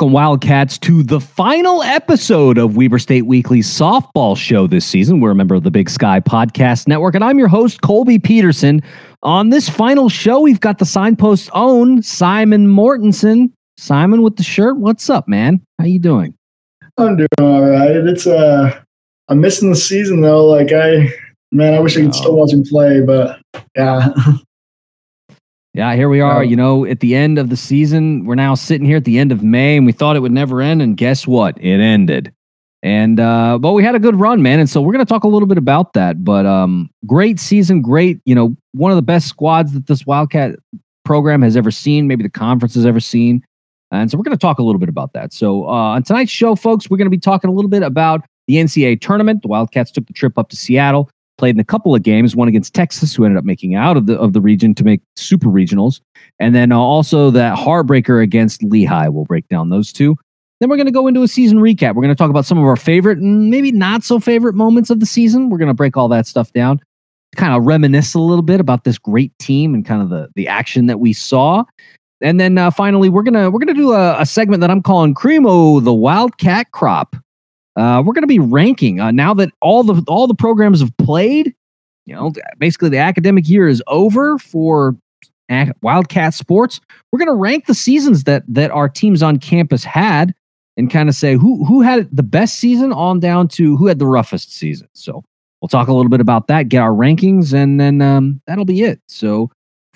Welcome, Wildcats, to the final episode of Weber State Weekly's softball show this season. We're a member of the Big Sky Podcast Network, and I'm your host, Colby Peterson. On this final show, we've got the signpost's own Simon Mortensen. Simon with the shirt. What's up, man? How you doing? I'm doing all right. It's uh, I'm missing the season though. Like I, man, I wish I could still watch him play, but yeah. Yeah, here we are. You know, at the end of the season, we're now sitting here at the end of May, and we thought it would never end, and guess what? It ended. And uh, but we had a good run, man. And so we're gonna talk a little bit about that. But um, great season, great, you know, one of the best squads that this Wildcat program has ever seen, maybe the conference has ever seen. And so we're gonna talk a little bit about that. So uh, on tonight's show, folks, we're gonna be talking a little bit about the NCAA tournament. The Wildcats took the trip up to Seattle played in a couple of games, one against Texas, who ended up making out of the of the region to make super regionals, and then uh, also that heartbreaker against Lehigh. We'll break down those two. Then we're going to go into a season recap. We're going to talk about some of our favorite and maybe not so favorite moments of the season. We're going to break all that stuff down, kind of reminisce a little bit about this great team and kind of the the action that we saw. And then uh, finally, we're gonna we're gonna do a, a segment that I'm calling Cremo the Wildcat Crop. Uh, we're going to be ranking uh, now that all the all the programs have played. You know, basically the academic year is over for Wildcat sports. We're going to rank the seasons that that our teams on campus had, and kind of say who who had the best season on down to who had the roughest season. So we'll talk a little bit about that, get our rankings, and then um, that'll be it. So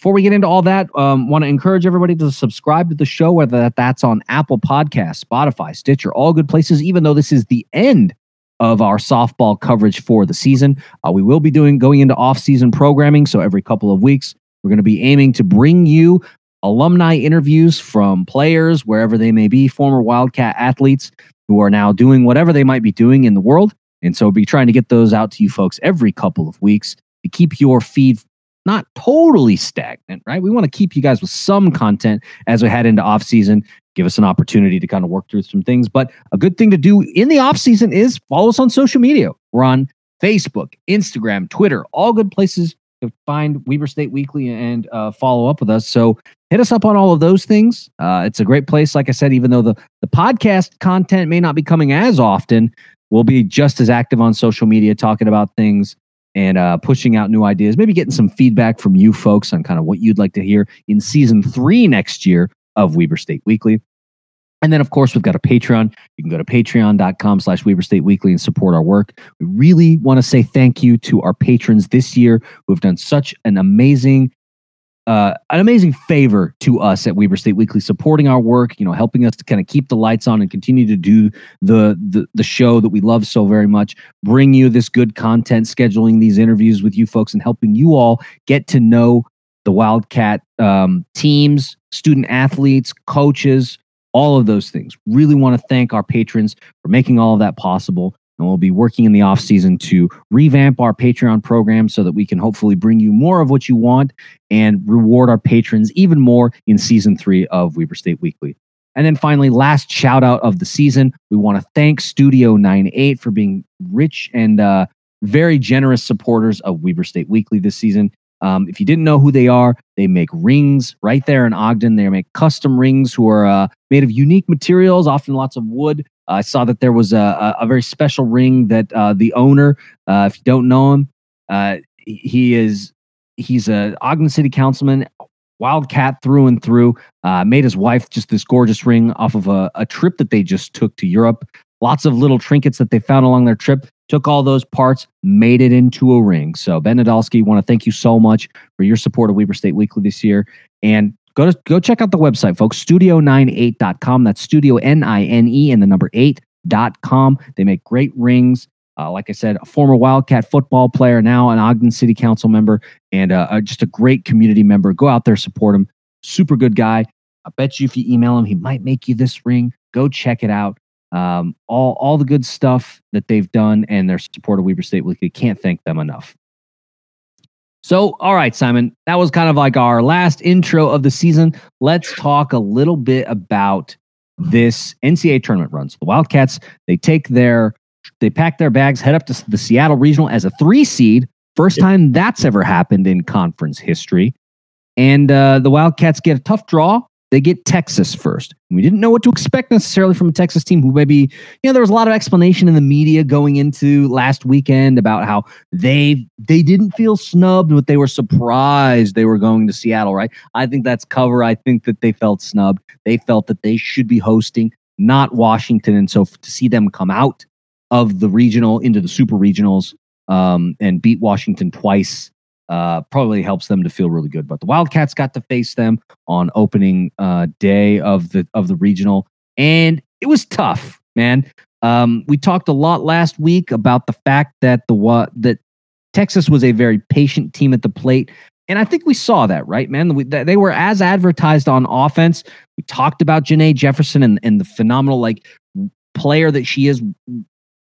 before we get into all that, um, want to encourage everybody to subscribe to the show, whether that, that's on Apple Podcasts, Spotify, Stitcher, all good places. Even though this is the end of our softball coverage for the season, uh, we will be doing going into off-season programming. So every couple of weeks, we're going to be aiming to bring you alumni interviews from players wherever they may be, former Wildcat athletes who are now doing whatever they might be doing in the world. And so we'll be trying to get those out to you folks every couple of weeks to keep your feed not totally stagnant, right? We want to keep you guys with some content as we head into off season. Give us an opportunity to kind of work through some things. But a good thing to do in the off season is follow us on social media. We're on Facebook, Instagram, Twitter, all good places to find Weber State Weekly and uh, follow up with us. So hit us up on all of those things. Uh, it's a great place. Like I said, even though the, the podcast content may not be coming as often, we'll be just as active on social media talking about things and uh, pushing out new ideas, maybe getting some feedback from you folks on kind of what you'd like to hear in season three next year of Weber State Weekly. And then, of course, we've got a Patreon. You can go to patreon.com slash Weber State Weekly and support our work. We really want to say thank you to our patrons this year who have done such an amazing uh, an amazing favor to us at Weber State Weekly, supporting our work, you know, helping us to kind of keep the lights on and continue to do the, the the show that we love so very much, bring you this good content, scheduling these interviews with you folks, and helping you all get to know the Wildcat um, teams, student athletes, coaches, all of those things. Really want to thank our patrons for making all of that possible. And we'll be working in the off season to revamp our Patreon program so that we can hopefully bring you more of what you want and reward our patrons even more in season three of Weber State Weekly. And then finally, last shout out of the season, we want to thank Studio 98 for being rich and uh, very generous supporters of Weber State Weekly this season. Um, if you didn't know who they are, they make rings right there in Ogden. They make custom rings who are uh, made of unique materials, often lots of wood. I saw that there was a, a, very special ring that uh, the owner, uh, if you don't know him, uh, he is he's a Ogden City councilman, wildcat through and through. Uh, made his wife just this gorgeous ring off of a, a trip that they just took to Europe. Lots of little trinkets that they found along their trip. Took all those parts, made it into a ring. So Ben Nadolski, want to thank you so much for your support of Weber State Weekly this year. And Go to go check out the website, folks. Studio98.com. That's studio N I N E and the number 8.com. They make great rings. Uh, like I said, a former Wildcat football player, now an Ogden City Council member, and uh, just a great community member. Go out there, support him. Super good guy. I bet you if you email him, he might make you this ring. Go check it out. Um, all all the good stuff that they've done and their support of Weber State Weekly. Can't thank them enough. So, all right, Simon, that was kind of like our last intro of the season. Let's talk a little bit about this NCAA tournament run. So the Wildcats, they take their, they pack their bags, head up to the Seattle Regional as a three seed. First time that's ever happened in conference history. And uh, the Wildcats get a tough draw. They get Texas first. We didn't know what to expect necessarily from a Texas team who maybe, you know, there was a lot of explanation in the media going into last weekend about how they they didn't feel snubbed, but they were surprised they were going to Seattle, right? I think that's cover. I think that they felt snubbed. They felt that they should be hosting, not Washington. And so to see them come out of the regional into the super regionals um, and beat Washington twice uh, probably helps them to feel really good. But the Wildcats got to face them on opening uh, day of the of the regional, and it was tough, man. Um, we talked a lot last week about the fact that the what that Texas was a very patient team at the plate. And I think we saw that, right, man? We, they were as advertised on offense. We talked about Janae Jefferson and, and the phenomenal like player that she is.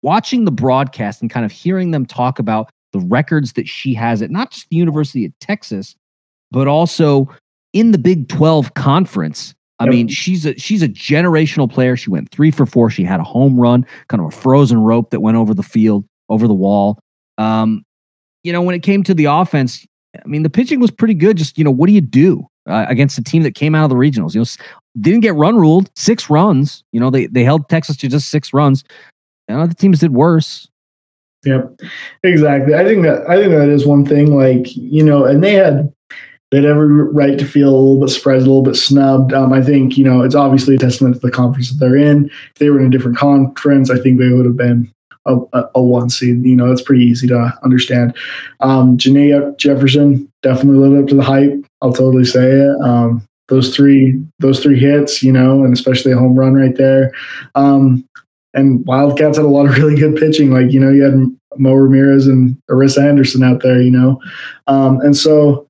Watching the broadcast and kind of hearing them talk about the records that she has at not just the University of Texas, but also in the Big 12 conference. I yep. mean, she's a she's a generational player. She went three for four. She had a home run, kind of a frozen rope that went over the field, over the wall. Um, you know, when it came to the offense, I mean, the pitching was pretty good. Just you know, what do you do uh, against a team that came out of the regionals? You know, didn't get run ruled, six runs. You know, they they held Texas to just six runs. And other teams did worse. Yep, exactly. I think that I think that is one thing. Like you know, and they had they had every right to feel a little bit surprised, a little bit snubbed. Um, I think you know it's obviously a testament to the conference that they're in. If they were in a different conference, I think they would have been a, a, a one seed. You know, that's pretty easy to understand. Um, Janae Jefferson definitely lived up to the hype. I'll totally say it. Um, those three those three hits, you know, and especially a home run right there. Um, and Wildcats had a lot of really good pitching. Like, you know, you had Mo Ramirez and Arissa Henderson out there, you know. Um, and so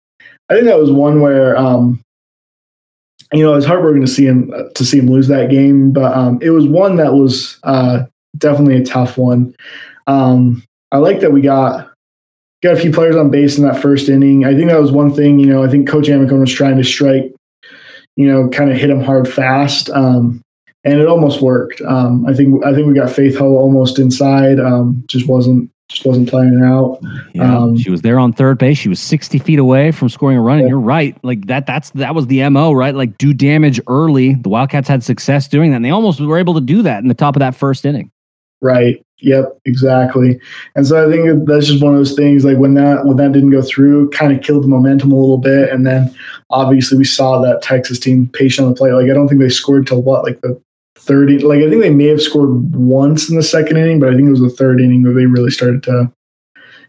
I think that was one where, um, you know, it was heartbroken to see him to see him lose that game, but um, it was one that was uh, definitely a tough one. Um, I like that we got got a few players on base in that first inning. I think that was one thing. You know, I think Coach Amicone was trying to strike, you know, kind of hit him hard fast. Um, and it almost worked. Um, I think I think we got Faith Ho almost inside. Um, just wasn't just wasn't playing out. Yeah, um, she was there on third base. She was sixty feet away from scoring a run. Yeah. And you're right, like that. That's that was the mo, right? Like do damage early. The Wildcats had success doing that, and they almost were able to do that in the top of that first inning. Right. Yep. Exactly. And so I think that's just one of those things. Like when that when that didn't go through, kind of killed the momentum a little bit. And then obviously we saw that Texas team patient on the play. Like I don't think they scored till what like the 30 like i think they may have scored once in the second inning but i think it was the third inning that they really started to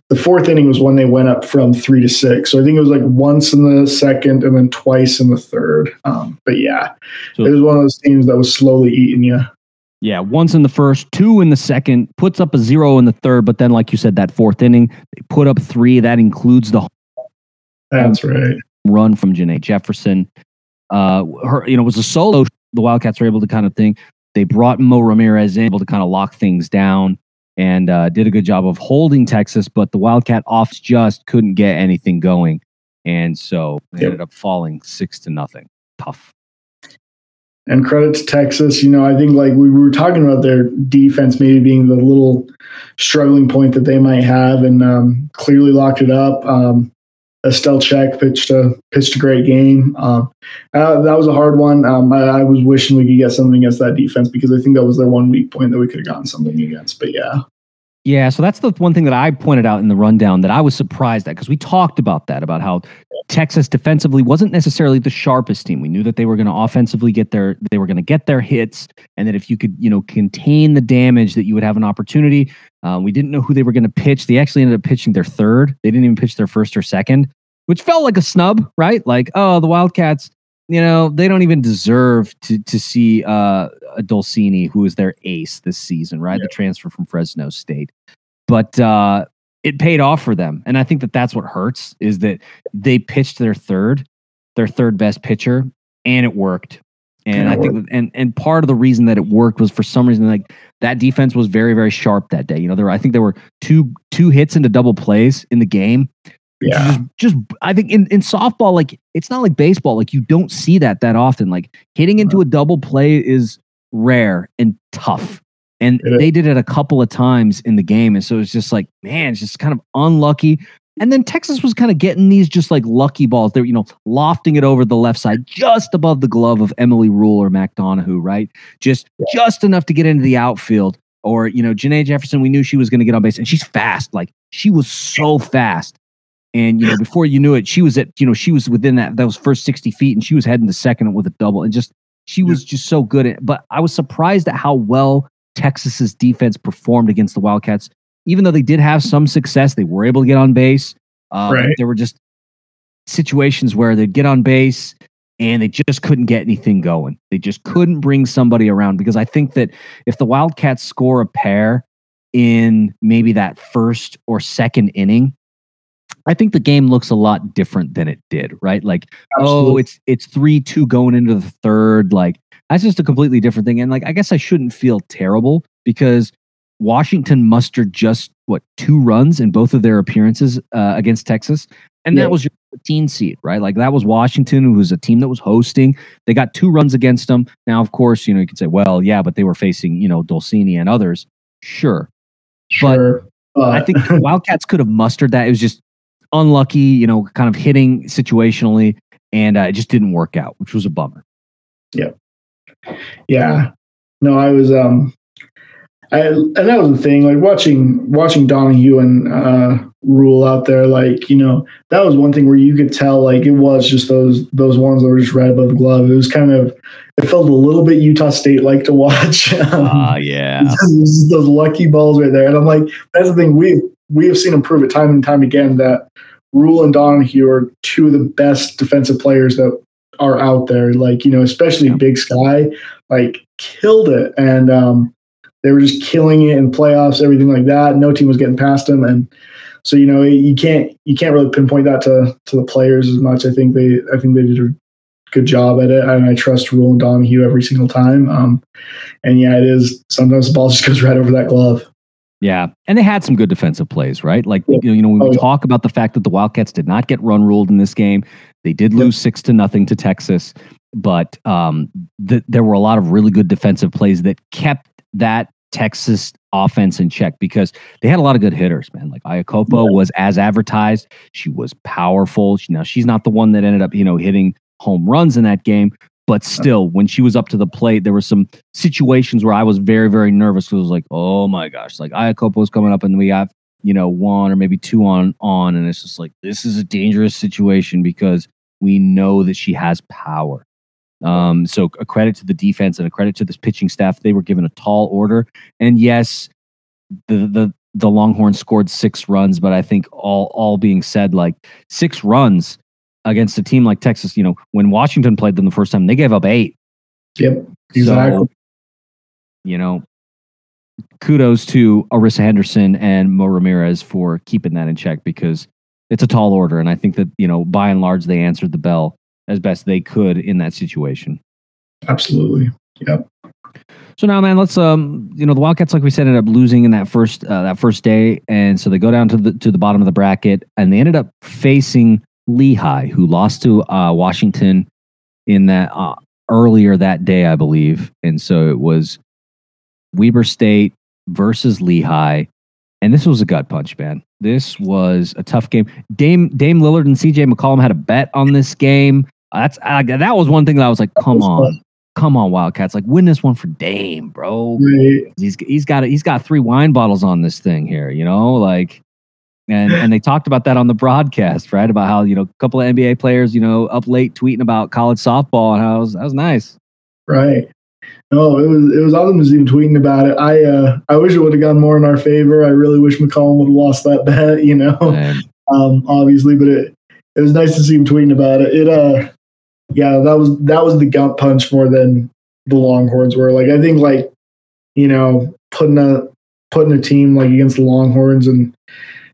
the fourth inning was when they went up from three to six. So i think it was like once in the second and then twice in the third. Um, but yeah so, it was one of those teams that was slowly eating you yeah once in the first two in the second puts up a zero in the third but then like you said that fourth inning they put up three. That includes the that's right. run from Janae Jefferson. Uh her you know was a solo the Wildcats were able to kind of think they brought Mo Ramirez in, able to kind of lock things down and uh, did a good job of holding Texas, but the Wildcat offs just couldn't get anything going. And so they yep. ended up falling six to nothing. Tough. And credit to Texas. You know, I think like we were talking about their defense maybe being the little struggling point that they might have and um, clearly locked it up. Um, Estelle Czech pitched a pitched a great game. Um, uh, that was a hard one. Um, I, I, was wishing we could get something against that defense because I think that was their one weak point that we could have gotten something against. But yeah. Yeah, so that's the one thing that I pointed out in the rundown that I was surprised at because we talked about that about how Texas defensively wasn't necessarily the sharpest team. We knew that they were going to offensively get their they were going to get their hits, and that if you could you know contain the damage, that you would have an opportunity. Uh, we didn't know who they were going to pitch. They actually ended up pitching their third. They didn't even pitch their first or second which felt like a snub, right? Like, oh, the Wildcats, you know, they don't even deserve to to see uh, a Dolcini, who is their ace this season, right? Yeah. The transfer from Fresno State, but uh, it paid off for them, and I think that that's what hurts is that they pitched their third, their third best pitcher, and it worked. And I think, and and part of the reason that it worked was for some reason like that defense was very very sharp that day. You know, there were, I think there were two two hits into double plays in the game yeah. Just, just, I think in, in softball, like it's not like baseball. Like you don't see that that often. Like hitting into a double play is rare and tough. And they did it a couple of times in the game. And so it's just like, man, it's just kind of unlucky. And then Texas was kind of getting these just like lucky balls. They're, you know, lofting it over the left side, just above the glove of Emily Rule or Mac Donohue, right? Just yeah. just enough to get into the outfield. Or, you know, Janae Jefferson, we knew she was going to get on base. And she's fast. Like she was so fast. And, you know, before you knew it, she was at, you know, she was within that those first 60 feet and she was heading to second with a double. And just she was just so good at but I was surprised at how well Texas's defense performed against the Wildcats even though they did have some success, they were able to get on base. Um, right. There were just situations where they'd get on base and they just couldn't get anything going. They just couldn't bring somebody around because I think that if the Wildcats score a pair in maybe that first or second inning, I think the game looks a lot different than it did, right? Like, oh, Absolutely. oh, it's it's three two going into the third. Like that's just a completely different thing. And like, I guess I shouldn't feel terrible because Washington mustered just what two runs in both of their appearances uh, against Texas, and yeah. that was your 14 seed, right? Like that was Washington, who was a team that was hosting. They got two runs against them. Now, of course, you know you could say, well, yeah, but they were facing you know Dolcini and others. Sure, sure. but uh, I think Wildcats could have mustered that. It was just unlucky, you know, kind of hitting situationally, and uh, it just didn't work out, which was a bummer. Yeah, yeah. No, I was um I, and that was the thing, like watching watching Donahue and uh, Rule out there, like you know, that was one thing where you could tell, like it was just those those ones that were just right above the glove. It was kind of, it felt a little bit Utah State like to watch. Ah, um, uh, yeah, those lucky balls right there, and I'm like, that's the thing we we have seen him prove it time and time again that Rule and Donahue are two of the best defensive players that are out there. Like you know, especially. Big Sky, like killed it, and um, they were just killing it in playoffs, everything like that. No team was getting past them, and so you know you can't you can't really pinpoint that to to the players as much. I think they I think they did a good job at it, and I trust Rule and Donohue every single time. Um, and yeah, it is sometimes the ball just goes right over that glove. Yeah, and they had some good defensive plays, right? Like yeah. you know, when we oh, talk about the fact that the Wildcats did not get run ruled in this game, they did lose six to nothing to Texas, but um, th- there were a lot of really good defensive plays that kept that Texas offense in check because they had a lot of good hitters, man. Like Iakopo yeah. was as advertised. She was powerful. She, now she's not the one that ended up, you know, hitting home runs in that game, but still, when she was up to the plate, there were some situations where I was very, very nervous because it was like, oh my gosh, like Iakopo was coming up and we have, you know, one or maybe two on on, and it's just like this is a dangerous situation because we know that she has power. Um, so a credit to the defense and a credit to this pitching staff. They were given a tall order. And yes, the the the Longhorns scored six runs, but I think all all being said, like six runs against a team like Texas, you know, when Washington played them the first time, they gave up eight. Yep. Exactly. So, you know, kudos to Arissa Henderson and Mo Ramirez for keeping that in check because it's a tall order. And I think that, you know, by and large, they answered the bell as best they could in that situation. Absolutely. Yep. So now, man, let's um, you know, the Wildcats, like we said, ended up losing in that first uh, that first day, and so they go down to the to the bottom of the bracket, and they ended up facing Lehigh, who lost to uh, Washington in that uh, earlier that day, I believe, and so it was Weber State versus Lehigh, and this was a gut punch, man. This was a tough game. Dame Dame Lillard and CJ McCollum had a bet on this game. That's uh, that was one thing that I was like, come on, come on, Wildcats, like win this one for Dame, bro. Right. He's he's got he's got three wine bottles on this thing here, you know, like. And, and they talked about that on the broadcast, right? About how you know a couple of NBA players, you know, up late tweeting about college softball, and how it was, that was nice. Right. No, it was it was awesome to see him tweeting about it. I uh, I wish it would have gone more in our favor. I really wish McCollum would have lost that bet, you know. Um, obviously, but it it was nice to see him tweeting about it. It uh yeah, that was that was the gut punch more than the Longhorns were. Like I think like you know putting a putting a team like against the Longhorns and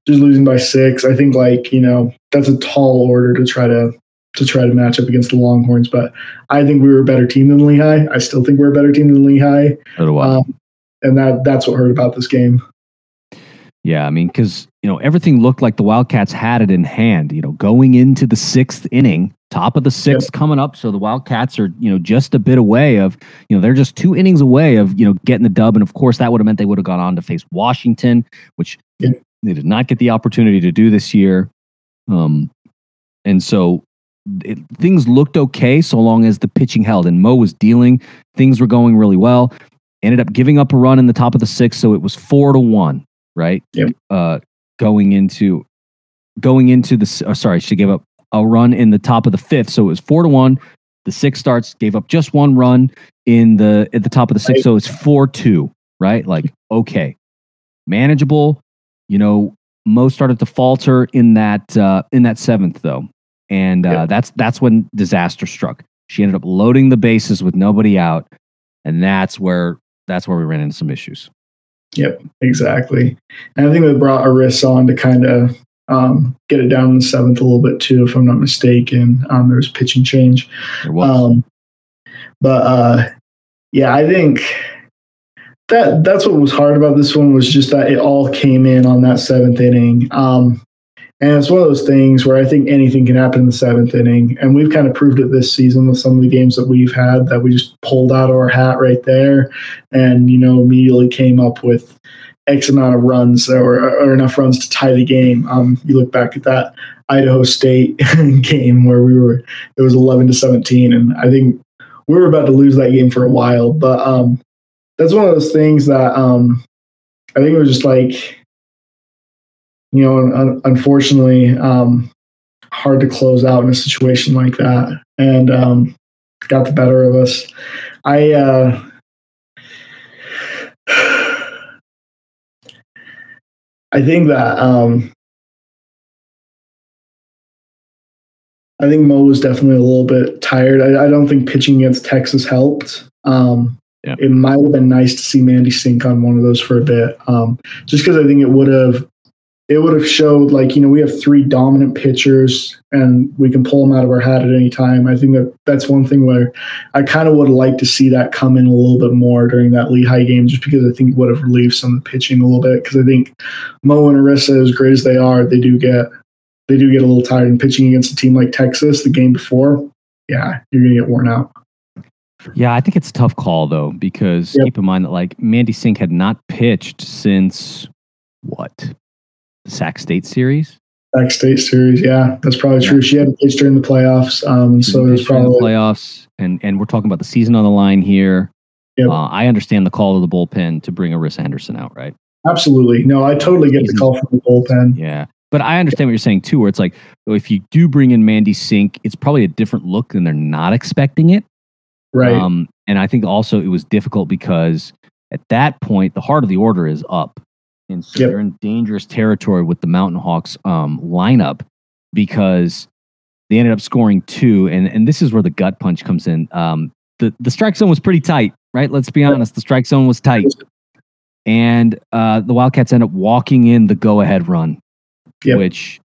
just losing by six. I think like you know that's a tall order to try to to try to match up against the Longhorns. But I think we were a better team than Lehigh. I still think we're a better team than Lehigh. Um, and that that's what hurt about this game. Yeah, I mean, because you know everything looked like the Wildcats had it in hand. You know, going into the sixth inning, top of the sixth yep. coming up, so the Wildcats are you know just a bit away of you know they're just two innings away of you know getting the dub, and of course that would have meant they would have gone on to face Washington, which They did not get the opportunity to do this year. Um, and so it, things looked okay so long as the pitching held and Mo was dealing. Things were going really well. Ended up giving up a run in the top of the sixth, so it was four to one, right? Yep. Uh, going into going into the oh, sorry, she gave up a run in the top of the fifth, so it was four to one. The six starts gave up just one run in the at the top of the sixth, so it's four two, right? Like okay, manageable. You know, Mo started to falter in that uh, in that seventh though, and uh, yep. that's that's when disaster struck. She ended up loading the bases with nobody out, and that's where that's where we ran into some issues. Yep, exactly. And I think they brought Arissa on to kind of um, get it down in the seventh a little bit too, if I'm not mistaken. Um, there was pitching change. There was. Um, but uh, yeah, I think that that's what was hard about this one was just that it all came in on that seventh inning. Um, and it's one of those things where I think anything can happen in the seventh inning. And we've kind of proved it this season with some of the games that we've had that we just pulled out of our hat right there and, you know, immediately came up with X amount of runs or, or enough runs to tie the game. Um, you look back at that Idaho State game where we were, it was 11 to 17. And I think we were about to lose that game for a while. But um, that's one of those things that um, I think it was just like, you know, un- unfortunately, um, hard to close out in a situation like that, and um, got the better of us. I uh, I think that um, I think Mo was definitely a little bit tired. I, I don't think pitching against Texas helped. Um, yeah. It might have been nice to see Mandy Sink on one of those for a bit, um, just because I think it would have it would have showed like you know we have three dominant pitchers and we can pull them out of our hat at any time. I think that that's one thing where i kind of would liked to see that come in a little bit more during that lehigh game just because i think it would have relieved some of the pitching a little bit because i think mo and arissa as great as they are they do get they do get a little tired in pitching against a team like texas the game before. Yeah you're gonna get worn out. Yeah, I think it's a tough call though, because yep. keep in mind that like Mandy Sink had not pitched since what Sac State series. Sac State series, yeah, that's probably yeah. true. She had pitched during the playoffs, um, so it was probably the playoffs, and and we're talking about the season on the line here. Yep. Uh, I understand the call to the bullpen to bring Arissa Henderson out, right? Absolutely, no, I totally get the call from the bullpen. Yeah, but I understand what you're saying too, where it's like if you do bring in Mandy Sink, it's probably a different look than they're not expecting it. Right. Um, and I think also it was difficult because at that point the heart of the order is up. And so yep. they're in dangerous territory with the Mountain Hawks um, lineup because they ended up scoring two. And, and this is where the gut punch comes in. Um, the, the strike zone was pretty tight, right? Let's be honest. The strike zone was tight. And uh, the Wildcats end up walking in the go ahead run, yep. which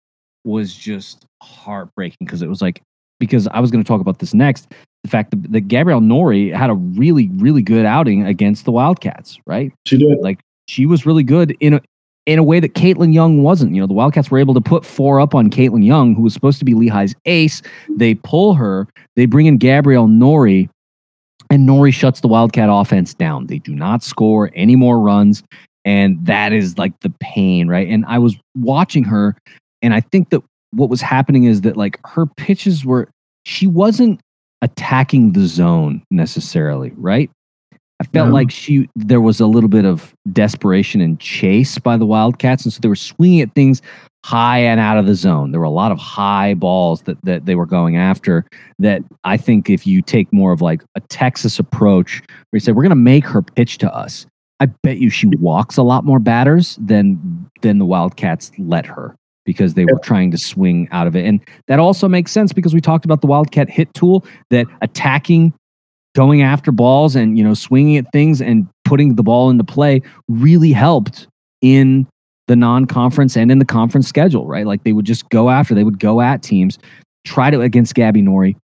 was just heartbreaking because it was like, because I was going to talk about this next. The fact that, that Gabrielle Nori had a really, really good outing against the Wildcats, right? She did. Like she was really good in a in a way that Caitlin Young wasn't. You know, the Wildcats were able to put four up on Caitlin Young, who was supposed to be Lehigh's ace. They pull her, they bring in Gabrielle Nori, and Nori shuts the Wildcat offense down. They do not score any more runs. And that is like the pain, right? And I was watching her, and I think that what was happening is that like her pitches were, she wasn't attacking the zone necessarily, right? I felt no. like she there was a little bit of desperation and chase by the Wildcats, and so they were swinging at things high and out of the zone. There were a lot of high balls that that they were going after. That I think if you take more of like a Texas approach, where you say we're going to make her pitch to us, I bet you she walks a lot more batters than than the Wildcats let her because they were trying to swing out of it. And that also makes sense because we talked about the Wildcat hit tool that attacking going after balls and you know swinging at things and putting the ball into play really helped in the non-conference and in the conference schedule, right? Like they would just go after, they would go at teams. Tried it against Gabby Nori,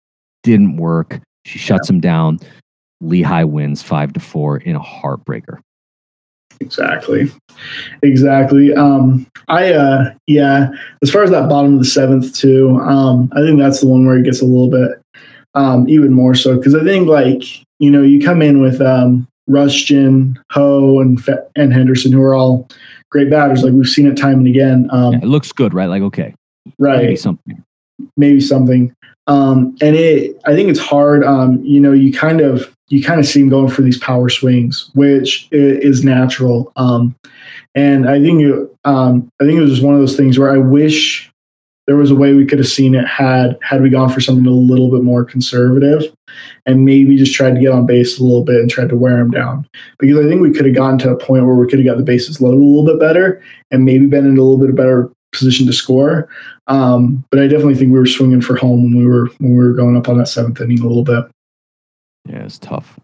didn't work. She shuts yeah. him down. Lehigh wins five to four in a heartbreaker. Exactly. Exactly. Um, I uh yeah, as far as that bottom of the seventh too, um, I think that's the one where it gets a little bit um, even more so because I think like you know you come in with um, Rushton, Ho, and Fe- and Henderson, who are all great batters. Like we've seen it time and again. Um, yeah, it looks good, right? Like okay, right, maybe something, maybe something. Um, and it, I think it's hard. Um, you know, you kind of you kind of see him going for these power swings, which is natural. Um, and I think it, um, I think it was just one of those things where I wish there was a way we could have seen it had had we gone for something a little bit more conservative and maybe just tried to get on base a little bit and tried to wear him down because I think we could have gotten to a point where we could have got the bases loaded a little bit better and maybe been in a little bit better position to score. Um, but I definitely think we were swinging for home when we were when we were going up on that seventh inning a little bit. Yeah, it's tough.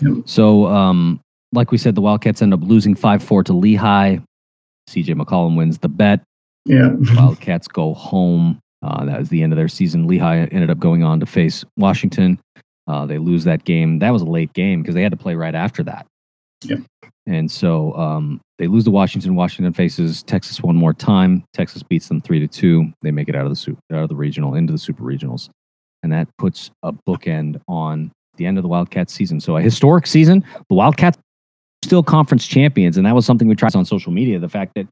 Yep. So, um, like we said, the Wildcats end up losing five four to Lehigh. CJ McCollum wins the bet. Yeah. Wildcats go home. Uh, that was the end of their season. Lehigh ended up going on to face Washington. Uh, they lose that game. That was a late game because they had to play right after that. Yeah. And so um, they lose to Washington. Washington faces Texas one more time. Texas beats them three to two. They make it out of the super, out of the regional into the super regionals, and that puts a bookend on the end of the Wildcats season. So a historic season. The Wildcats still conference champions, and that was something we tried on social media. The fact that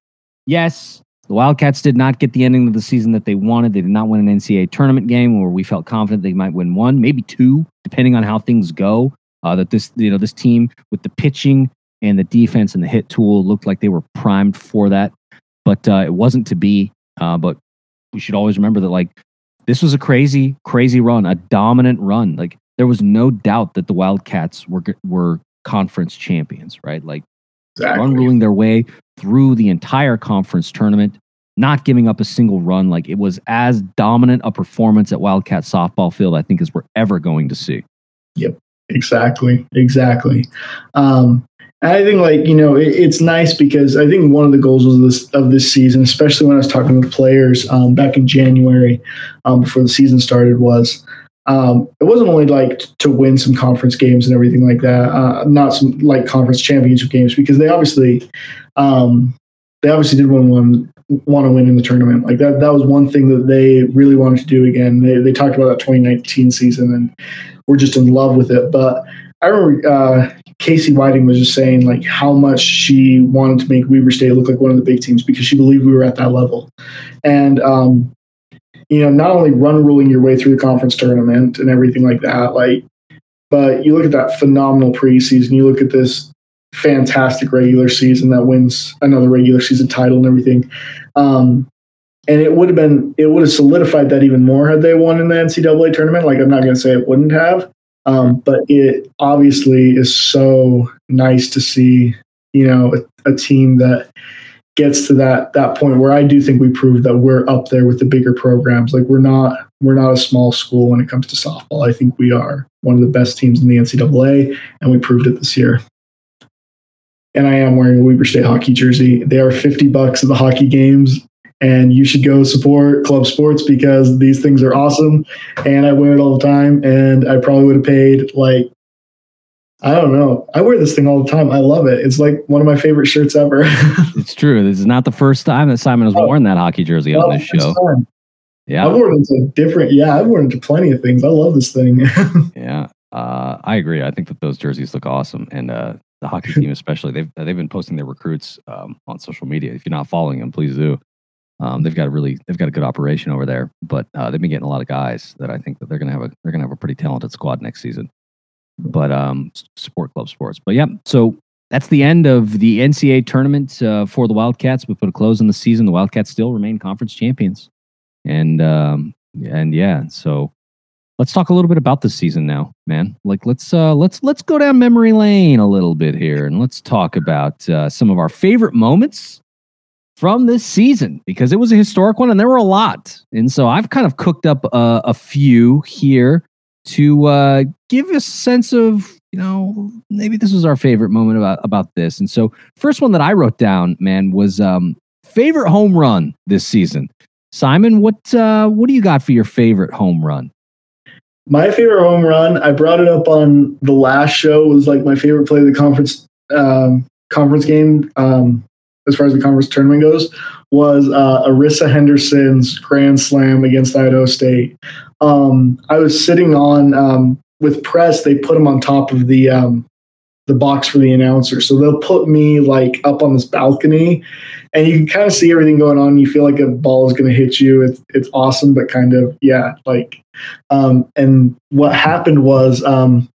yes, the Wildcats did not get the ending of the season that they wanted. They did not win an NCAA tournament game where we felt confident they might win one, maybe two, depending on how things go. Uh, that this, you know, this team with the pitching and the defense and the hit tool looked like they were primed for that, but uh, it wasn't to be. Uh, but we should always remember that, like, this was a crazy, crazy run, a dominant run. Like, there was no doubt that the Wildcats were were conference champions, right? Like, exactly. run ruling their way through the entire conference tournament, not giving up a single run. Like it was as dominant a performance at Wildcat softball field, I think, as we're ever going to see. Yep, exactly, exactly. Um, and I think like you know it, it's nice because I think one of the goals of this of this season, especially when I was talking with players um, back in January um, before the season started, was um, it wasn't only like to win some conference games and everything like that, uh, not some like conference championship games because they obviously, um, they obviously did want one want to win in the tournament. Like that, that was one thing that they really wanted to do again. They they talked about that 2019 season and we're just in love with it. But I remember uh, Casey Whiting was just saying like how much she wanted to make Weber State look like one of the big teams because she believed we were at that level, and um, you know, not only run ruling your way through the conference tournament and everything like that, like, but you look at that phenomenal preseason, you look at this fantastic regular season that wins another regular season title and everything. Um, and it would have been, it would have solidified that even more had they won in the NCAA tournament. Like, I'm not going to say it wouldn't have, um, but it obviously is so nice to see, you know, a, a team that gets to that that point where I do think we proved that we're up there with the bigger programs. Like we're not we're not a small school when it comes to softball. I think we are one of the best teams in the NCAA, and we proved it this year. And I am wearing a Weber State hockey jersey. They are fifty bucks at the hockey games, and you should go support club sports because these things are awesome. And I wear it all the time, and I probably would have paid like I don't know. I wear this thing all the time. I love it. It's like one of my favorite shirts ever. it's true. This is not the first time that Simon has oh, worn that hockey jersey on this show. Time. Yeah. I've worn it to different, yeah, I've worn it to plenty of things. I love this thing. yeah. Uh, I agree. I think that those jerseys look awesome. And uh, the hockey team, especially, they've, they've been posting their recruits um, on social media. If you're not following them, please do. Um, they've got a really, they've got a good operation over there, but uh, they've been getting a lot of guys that I think that they're to have a, they're going to have a pretty talented squad next season but um, support Club Sports. But yeah, so that's the end of the NCAA tournament uh, for the Wildcats. We put a close on the season. The Wildcats still remain conference champions, and um, and yeah, so let's talk a little bit about this season now, man. Like let's uh, let's let's go down memory lane a little bit here, and let's talk about uh, some of our favorite moments from this season because it was a historic one and there were a lot. And so I've kind of cooked up uh, a few here to uh, give a sense of you know maybe this was our favorite moment about about this. And so first one that I wrote down, man, was um, favorite home run this season. Simon, what uh, what do you got for your favorite home run? My favorite home run, I brought it up on the last show, was like my favorite play of the conference um, conference game. Um, as far as the conference tournament goes, was uh, Arissa Henderson's grand slam against Idaho State. Um, I was sitting on um, with press. They put him on top of the um, the box for the announcer. So they'll put me like up on this balcony and you can kind of see everything going on. You feel like a ball is going to hit you. It's, it's awesome, but kind of, yeah, like, um, and what happened was, um,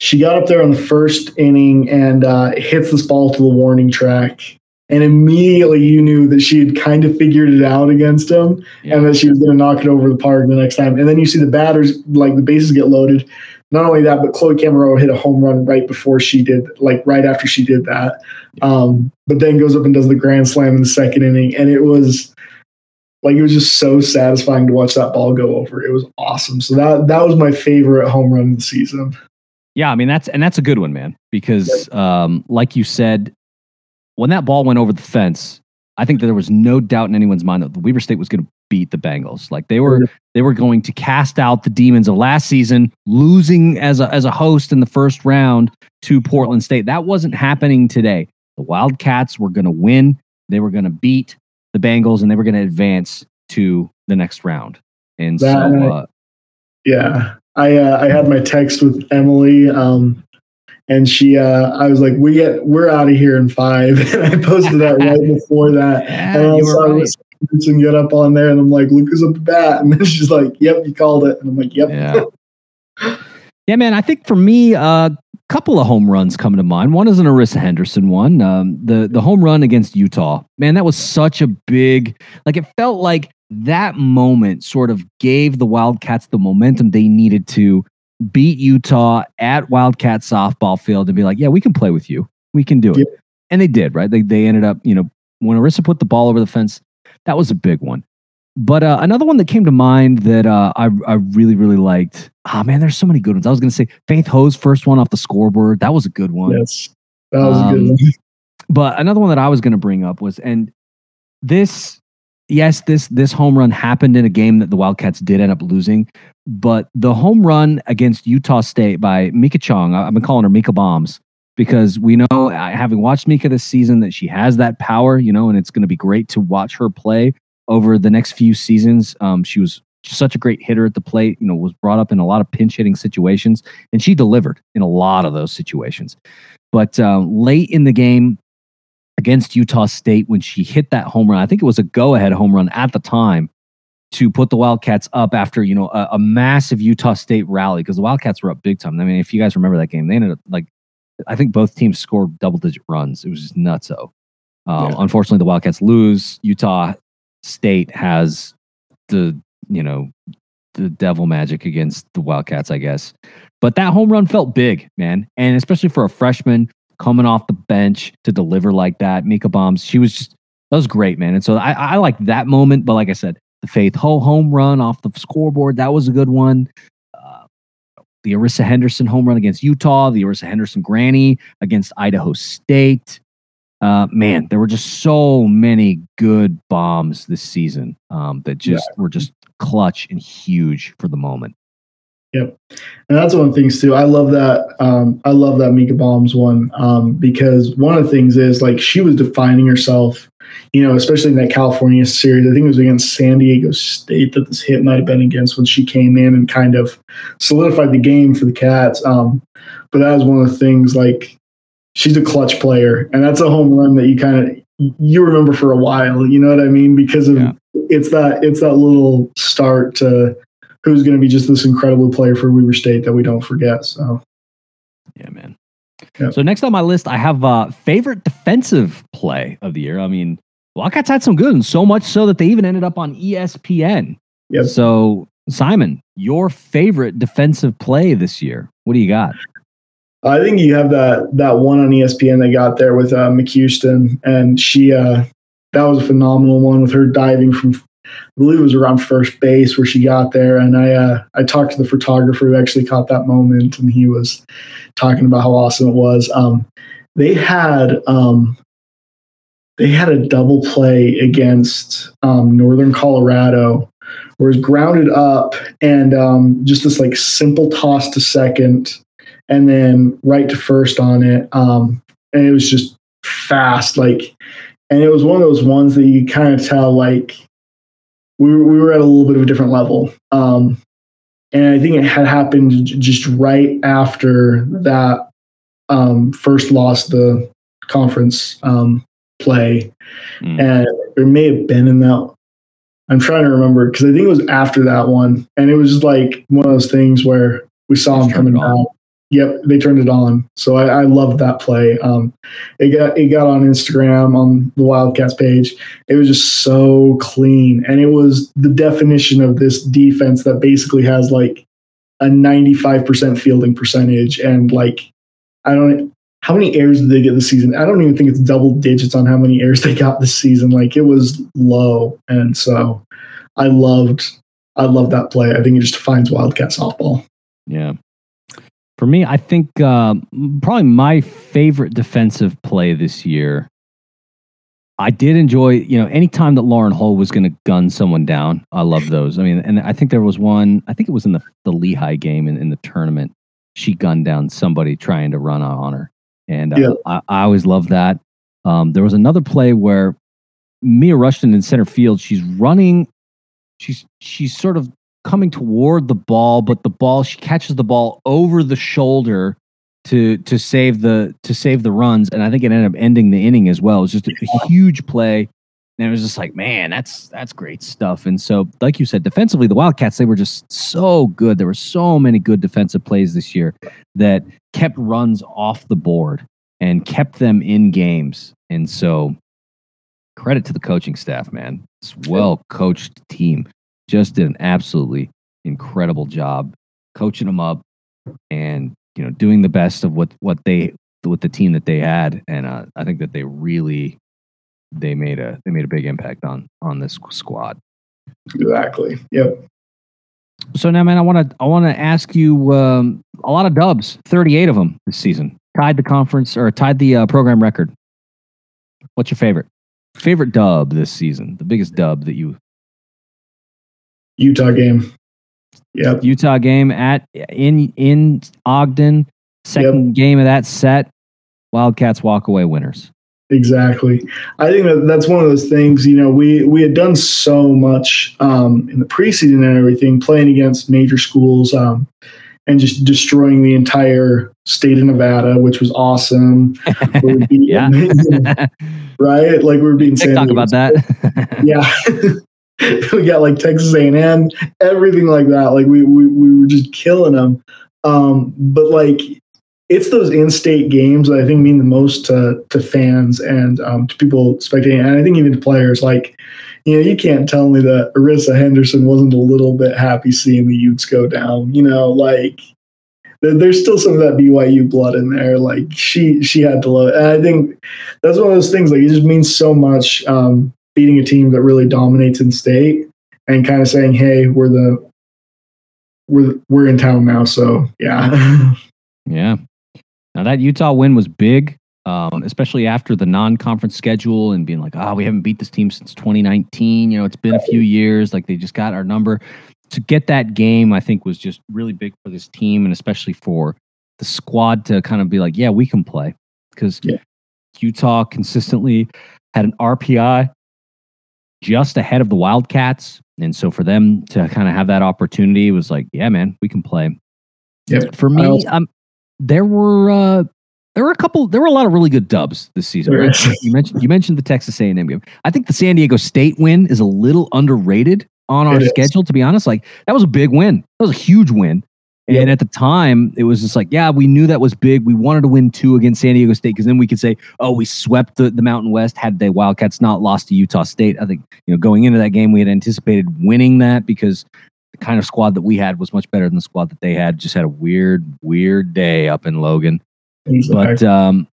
she got up there on the first inning and uh, hits this ball to the warning track. And immediately you knew that she had kind of figured it out against him yeah. and that she was going to knock it over the park the next time. And then you see the batters, like the bases get loaded not only that, but Chloe Camarero hit a home run right before she did, like right after she did that. Um, but then goes up and does the grand slam in the second inning, and it was like it was just so satisfying to watch that ball go over. It was awesome. So that that was my favorite home run of the season. Yeah, I mean that's and that's a good one, man. Because um, like you said, when that ball went over the fence, I think that there was no doubt in anyone's mind that the Weber State was going to beat the Bengals. Like they were they were going to cast out the demons of last season, losing as a as a host in the first round to Portland State. That wasn't happening today. The Wildcats were going to win. They were going to beat the Bengals and they were going to advance to the next round. And that, so uh, yeah, I uh, I had my text with Emily um, and she uh i was like we get we're out of here in five and i posted that right before that yeah, and I saw right and get up on there, and I'm like, Lucas up the bat, and then she's like, "Yep, you called it," and I'm like, "Yep." Yeah, yeah, man. I think for me, a uh, couple of home runs come to mind. One is an Arissa Henderson one. Um, the the home run against Utah, man, that was such a big. Like it felt like that moment sort of gave the Wildcats the momentum they needed to beat Utah at Wildcat softball field and be like, yeah, we can play with you. We can do it. And they did, right? They, they ended up, you know, when Arissa put the ball over the fence, that was a big one. But uh, another one that came to mind that uh, I, I really, really liked. Ah, oh, man, there's so many good ones. I was going to say Faith Ho's first one off the scoreboard. That was a good one. Yes, that was um, a good um, one. but another one that I was going to bring up was, and this, yes, this this home run happened in a game that the Wildcats did end up losing. But the home run against Utah State by Mika Chong, I've been calling her Mika Bombs because we know, having watched Mika this season, that she has that power, you know, and it's going to be great to watch her play over the next few seasons. Um, she was such a great hitter at the plate, you know, was brought up in a lot of pinch hitting situations, and she delivered in a lot of those situations. But uh, late in the game against Utah State, when she hit that home run, I think it was a go ahead home run at the time to put the Wildcats up after you know a, a massive Utah State rally because the Wildcats were up big time. I mean, if you guys remember that game, they ended up like I think both teams scored double digit runs. It was just nutso. Um, yeah. Unfortunately, the Wildcats lose. Utah State has the you know the devil magic against the Wildcats, I guess. But that home run felt big, man, and especially for a freshman coming off the bench to deliver like that. Mika Bombs, she was just that was great, man. And so I, I like that moment. But like I said, the Faith Ho home run off the scoreboard that was a good one the Arissa Henderson home run against Utah, the Arissa Henderson granny against Idaho State. Uh, man, there were just so many good bombs this season um, that just yeah. were just clutch and huge for the moment. Yep, and that's one of the things too. I love that. Um, I love that Mika Bombs one um, because one of the things is like she was defining herself. You know, especially in that California series. I think it was against San Diego State that this hit might have been against when she came in and kind of solidified the game for the Cats. Um, but that was one of the things. Like she's a clutch player, and that's a home run that you kind of you remember for a while. You know what I mean? Because of yeah. it's that it's that little start to who's going to be just this incredible player for Weber State that we don't forget. So, yeah, man. So next on my list, I have uh, favorite defensive play of the year. I mean, Wildcats had some good, and so much so that they even ended up on ESPN. Yep. So, Simon, your favorite defensive play this year? What do you got? I think you have that that one on ESPN they got there with uh, McHouston, and she uh, that was a phenomenal one with her diving from I believe it was around first base where she got there, and I uh, I talked to the photographer who actually caught that moment, and he was talking about how awesome it was. Um, they had um, they had a double play against um, Northern Colorado, where it was grounded up and um, just this like simple toss to second, and then right to first on it, um, and it was just fast, like, and it was one of those ones that you kind of tell like we were, we were at a little bit of a different level. Um, and I think it had happened just right after that um, first lost the conference um, play, mm. and it may have been in that. I'm trying to remember because I think it was after that one, and it was just like one of those things where we saw him coming down. Yep, they turned it on. So I, I loved that play. Um, it got it got on Instagram on the Wildcats page. It was just so clean, and it was the definition of this defense that basically has like a 95% fielding percentage and like I don't how many airs did they get this season? I don't even think it's double digits on how many airs they got this season. Like it was low, and so I loved I loved that play. I think it just defines Wildcat softball. Yeah. For me, I think uh, probably my favorite defensive play this year. I did enjoy, you know, anytime that Lauren Hull was going to gun someone down. I love those. I mean, and I think there was one, I think it was in the, the Lehigh game in, in the tournament. She gunned down somebody trying to run on her. And uh, yeah. I, I, always love that. Um, there was another play where Mia Rushton in center field, she's running, she's she's sort of coming toward the ball, but the ball she catches the ball over the shoulder to to save the to save the runs, and I think it ended up ending the inning as well. It was just a, a huge play. And it was just like, man, that's that's great stuff. And so, like you said, defensively, the Wildcats they were just so good. There were so many good defensive plays this year that kept runs off the board and kept them in games. And so, credit to the coaching staff, man. It's well coached team. Just did an absolutely incredible job coaching them up and you know doing the best of what what they with the team that they had. And uh, I think that they really they made a they made a big impact on on this squad. Exactly. Yep. So now, man, I want to I want to ask you um, a lot of dubs, thirty eight of them this season, tied the conference or tied the uh, program record. What's your favorite favorite dub this season? The biggest dub that you Utah game. Yep. Utah game at in in Ogden. Second yep. game of that set. Wildcats walk away winners. Exactly. I think that that's one of those things, you know, we, we had done so much um, in the preseason and everything, playing against major schools um, and just destroying the entire state of Nevada, which was awesome. yeah. right? Like we are being talk about that. yeah. we got like Texas A&M, everything like that. Like we, we, we were just killing them. Um, but like it's those in-state games that I think mean the most to to fans and um, to people spectating, and I think even to players. Like, you know, you can't tell me that Arissa Henderson wasn't a little bit happy seeing the Utes go down. You know, like there's still some of that BYU blood in there. Like she she had to love it. And I think that's one of those things. Like it just means so much um, beating a team that really dominates in state and kind of saying, "Hey, we're the we're we're in town now." So yeah, yeah. Now that Utah win was big, um, especially after the non-conference schedule and being like, "Oh, we haven't beat this team since 2019." You know, it's been a few years. Like they just got our number. To get that game, I think was just really big for this team, and especially for the squad to kind of be like, "Yeah, we can play," because yeah. Utah consistently had an RPI just ahead of the Wildcats, and so for them to kind of have that opportunity was like, "Yeah, man, we can play." Yeah. For me, also- um, there were uh, there were a couple. There were a lot of really good dubs this season. Right? you mentioned you mentioned the Texas A&M game. I think the San Diego State win is a little underrated on our schedule. To be honest, like that was a big win. That was a huge win. Yep. And at the time, it was just like, yeah, we knew that was big. We wanted to win two against San Diego State because then we could say, oh, we swept the, the Mountain West. Had the Wildcats not lost to Utah State, I think you know going into that game, we had anticipated winning that because the kind of squad that we had was much better than the squad that they had. Just had a weird, weird day up in Logan. But um,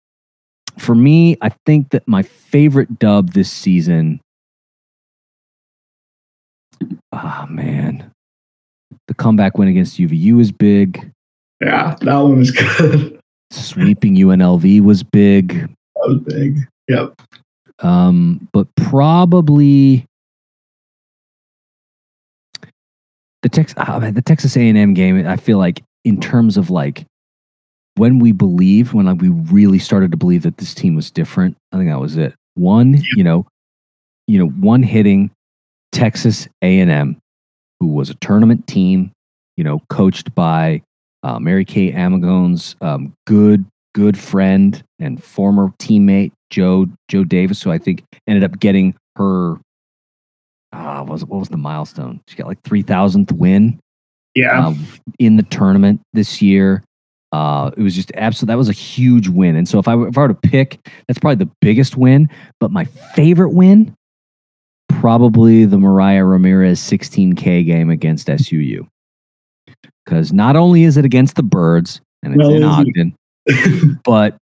for me, I think that my favorite dub this season. Oh man, the comeback win against UVU is big. Yeah, that one was good. Sweeping UNLV was big. That was big. Yep. Um, but probably the Texas oh man, the Texas A and M game. I feel like in terms of like when we believe, when like we really started to believe that this team was different. I think that was it. One, you know, you know, one hitting Texas A and M, who was a tournament team, you know, coached by uh, Mary Kay Amicone's um, good good friend and former teammate Joe Joe Davis, who I think ended up getting her. Uh, was what was the milestone? She got like three thousandth win. Yeah, um, in the tournament this year. Uh, it was just absolutely that was a huge win. And so if I if I were to pick, that's probably the biggest win. But my favorite win, probably the Mariah Ramirez 16K game against SUU. Because not only is it against the Birds and it's in Ogden, but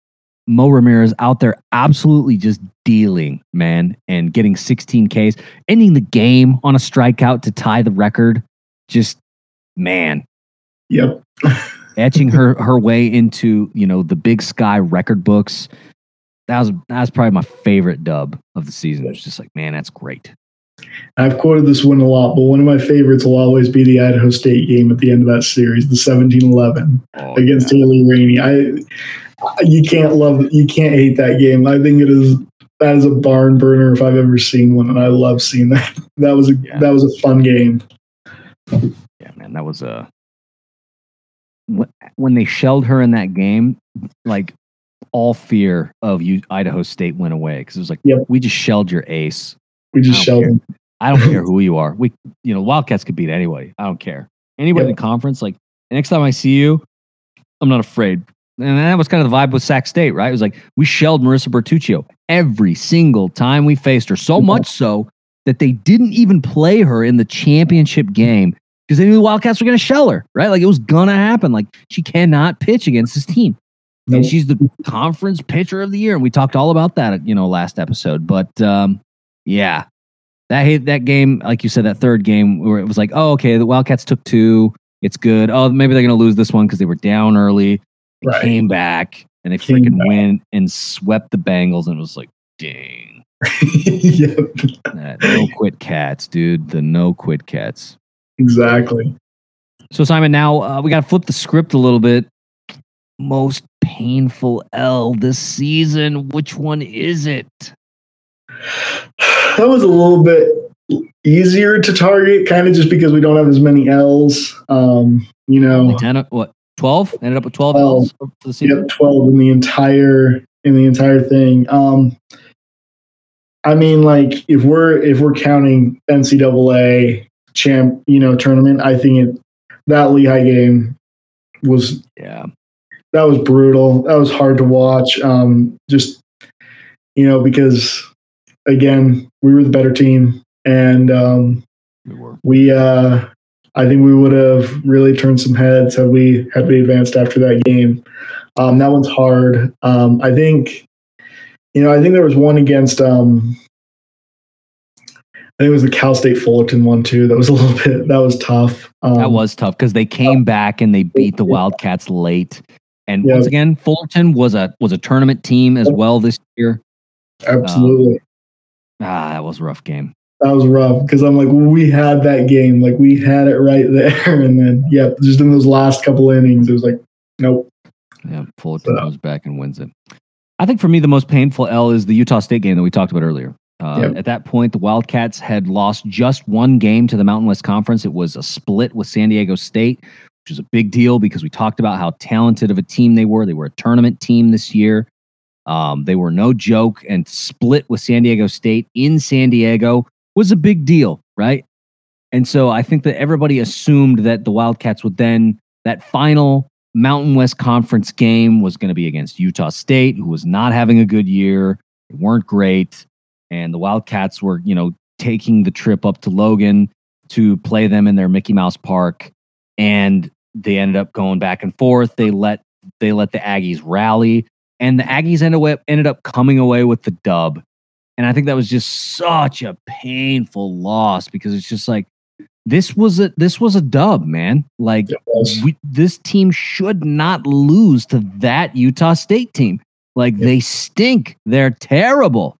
Mo Ramirez out there absolutely just dealing, man, and getting 16 Ks, ending the game on a strikeout to tie the record. Just man. Yep. etching her her way into you know the Big Sky record books. That was that was probably my favorite dub of the season. It was just like, man, that's great. I've quoted this one a lot, but one of my favorites will always be the Idaho State game at the end of that series, the 17-11 oh, against yeah. Haley Rainey. I you can't love you can't hate that game. I think it is that is a barn burner if I've ever seen one, and I love seeing that. That was a yeah. that was a fun game. Yeah, man, that was a when they shelled her in that game, like all fear of you Idaho State went away because it was like yep. we just shelled your ace. We just shelled him. I don't care who you are. We you know Wildcats could beat anybody. I don't care anybody yep. in the conference. Like next time I see you, I'm not afraid. And that was kind of the vibe with Sac State, right? It was like we shelled Marissa Bertuccio every single time we faced her, so much so that they didn't even play her in the championship game because they knew the Wildcats were going to shell her, right? Like it was going to happen. Like she cannot pitch against this team. And she's the conference pitcher of the year. And we talked all about that, you know, last episode. But um, yeah, that that game, like you said, that third game where it was like, oh, okay, the Wildcats took two. It's good. Oh, maybe they're going to lose this one because they were down early. They right. came back and they freaking win and swept the Bengals. And it was like, dang. yep. no quit cats, dude. The no quit cats. Exactly. So, Simon, now uh, we got to flip the script a little bit. Most painful L this season. Which one is it? That was a little bit easier to target, kind of just because we don't have as many L's. Um, you know, 10, what 12? Ended up with 12 L's for the season. Yep, 12 in the entire in the entire thing. Um, I mean, like if we're if we're counting NCAA champ, you know, tournament. I think it that Lehigh game was yeah that was brutal. That was hard to watch. Um, just you know because again we were the better team and um, we were we uh, I think we would have really turned some heads had we had we advanced after that game. Um, that one's hard. Um, I think you know I think there was one against um, I think it was the Cal State Fullerton one too. That was a little bit that was tough. Um, that was tough because they came uh, back and they beat the Wildcats late. And yeah. once again, Fullerton was a was a tournament team as well this year. Absolutely. Um, ah, that was a rough game. That was rough because I'm like, we had that game, like we had it right there, and then yeah, just in those last couple innings, it was like, nope. Yeah, Fullerton so. comes back and wins it. I think for me, the most painful L is the Utah State game that we talked about earlier. Uh, yep. At that point, the Wildcats had lost just one game to the Mountain West Conference. It was a split with San Diego State, which is a big deal because we talked about how talented of a team they were. They were a tournament team this year. Um, they were no joke, and split with San Diego State in San Diego was a big deal, right? And so I think that everybody assumed that the Wildcats would then, that final Mountain West Conference game was going to be against Utah State, who was not having a good year. They weren't great and the Wildcats were, you know, taking the trip up to Logan to play them in their Mickey Mouse Park, and they ended up going back and forth. They let they let the Aggies rally, and the Aggies ended up ended up coming away with the dub. And I think that was just such a painful loss because it's just like this was a this was a dub, man. Like we, this team should not lose to that Utah State team. Like they stink. They're terrible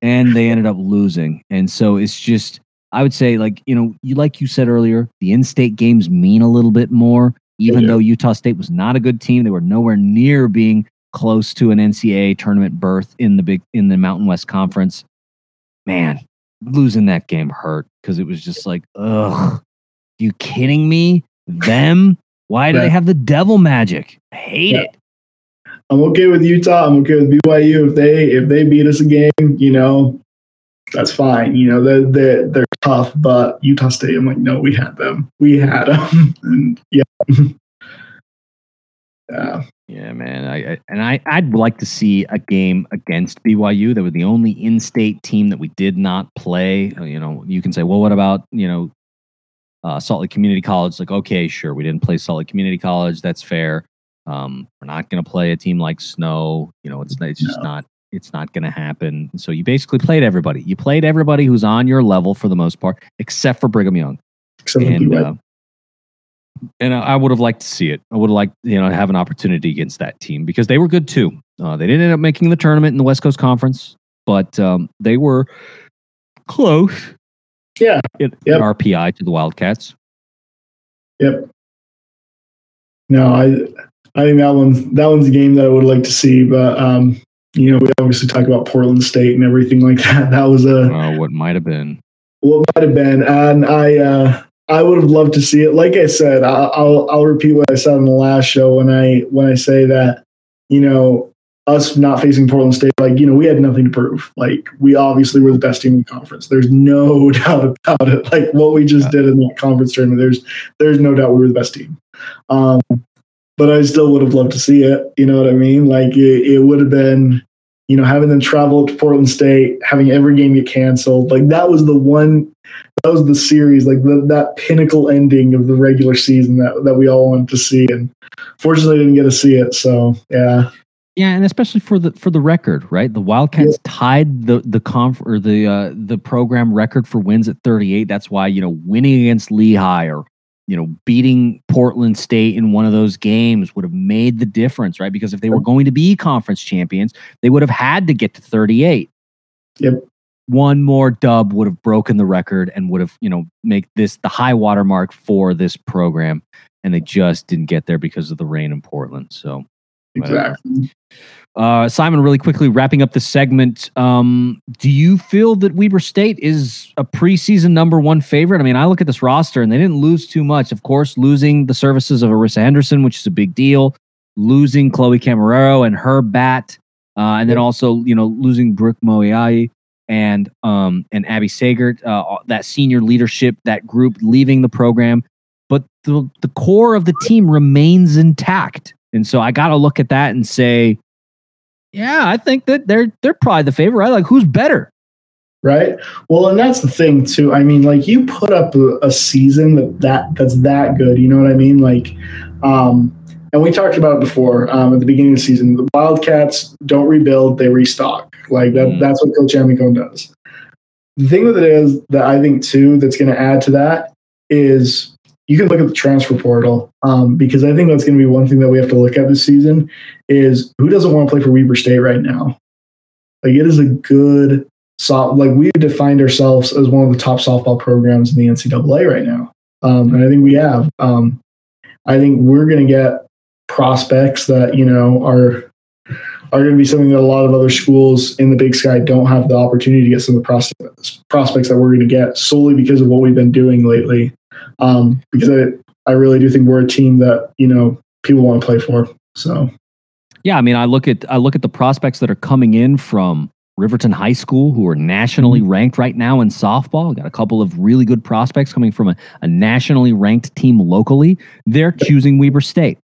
and they ended up losing. And so it's just, I would say, like, you know, you like you said earlier, the in state games mean a little bit more, even yeah. though Utah State was not a good team. They were nowhere near being close to an NCAA tournament berth in the big in the Mountain West Conference. Man, losing that game hurt because it was just like, ugh, you kidding me? Them? Why do yeah. they have the devil magic? I hate yeah. it. I'm okay with Utah. I'm okay with BYU if they if they beat us a game. You know, that's fine. You know, they're they're, they're tough, but Utah State. I'm like, no, we had them. We had them, and yeah, yeah. Yeah, man. I, I, and I I'd like to see a game against BYU. They were the only in-state team that we did not play. Uh, you know, you can say, well, what about you know, uh, Salt Lake Community College? Like, okay, sure, we didn't play Salt Lake Community College. That's fair. Um, we're not going to play a team like Snow. You know, it's it's just no. not it's not going to happen. So you basically played everybody. You played everybody who's on your level for the most part, except for Brigham Young. Except and, uh, and I would have liked to see it. I would have liked, you know, have an opportunity against that team because they were good too. Uh, they didn't end up making the tournament in the West Coast Conference, but um, they were close. Yeah. In, yep. in RPI to the Wildcats. Yep. No, I I think that one's that one's a game that I would like to see, but um, you know, we obviously talk about Portland State and everything like that. That was a uh, what might have been. What might have been, and I uh, I would have loved to see it. Like I said, I'll I'll repeat what I said in the last show when I when I say that you know us not facing Portland State, like you know, we had nothing to prove. Like we obviously were the best team in the conference. There's no doubt about it. Like what we just did in that conference tournament, there's there's no doubt we were the best team. Um, but I still would have loved to see it. You know what I mean? Like it, it would have been you know, having them travel to Portland State, having every game get canceled. Like that was the one, that was the series, like the, that pinnacle ending of the regular season that, that we all wanted to see. And fortunately, didn't get to see it. So, yeah. Yeah, and especially for the for the record, right? The Wildcats yeah. tied the the conf or the uh, the program record for wins at 38. That's why you know winning against Lehigh or you know, beating Portland State in one of those games would have made the difference, right? Because if they were going to be conference champions, they would have had to get to 38. Yep. One more dub would have broken the record and would have, you know, make this the high water mark for this program. And they just didn't get there because of the rain in Portland. So exactly. Uh, Simon, really quickly wrapping up the segment. Um, do you feel that Weber State is a preseason number one favorite? I mean, I look at this roster and they didn't lose too much. Of course, losing the services of Arissa Henderson, which is a big deal, losing Chloe Camarero and her bat, uh, and then also you know losing Brooke Moiai and um, and Abby Sagert, uh, that senior leadership, that group leaving the program, but the the core of the team remains intact. And so I got to look at that and say yeah, I think that they're they're probably the favorite. Right? Like, who's better? Right. Well, and that's the thing too. I mean, like you put up a, a season that, that that's that good. You know what I mean? Like, um, and we talked about it before um, at the beginning of the season. The Wildcats don't rebuild; they restock. Like that. Mm. That's what Coach Amicone does. The thing with it is that I think too that's going to add to that is you can look at the transfer portal um, because I think that's going to be one thing that we have to look at this season is who doesn't want to play for Weber State right now? Like it is a good soft like we defined ourselves as one of the top softball programs in the NCAA right now, um, and I think we have. Um, I think we're going to get prospects that you know are are going to be something that a lot of other schools in the Big Sky don't have the opportunity to get some of the prospects that we're going to get solely because of what we've been doing lately um, because I, I really do think we're a team that you know people want to play for. So, yeah, I mean, I look at I look at the prospects that are coming in from Riverton High School, who are nationally mm-hmm. ranked right now in softball. Got a couple of really good prospects coming from a, a nationally ranked team locally. They're choosing Weber State.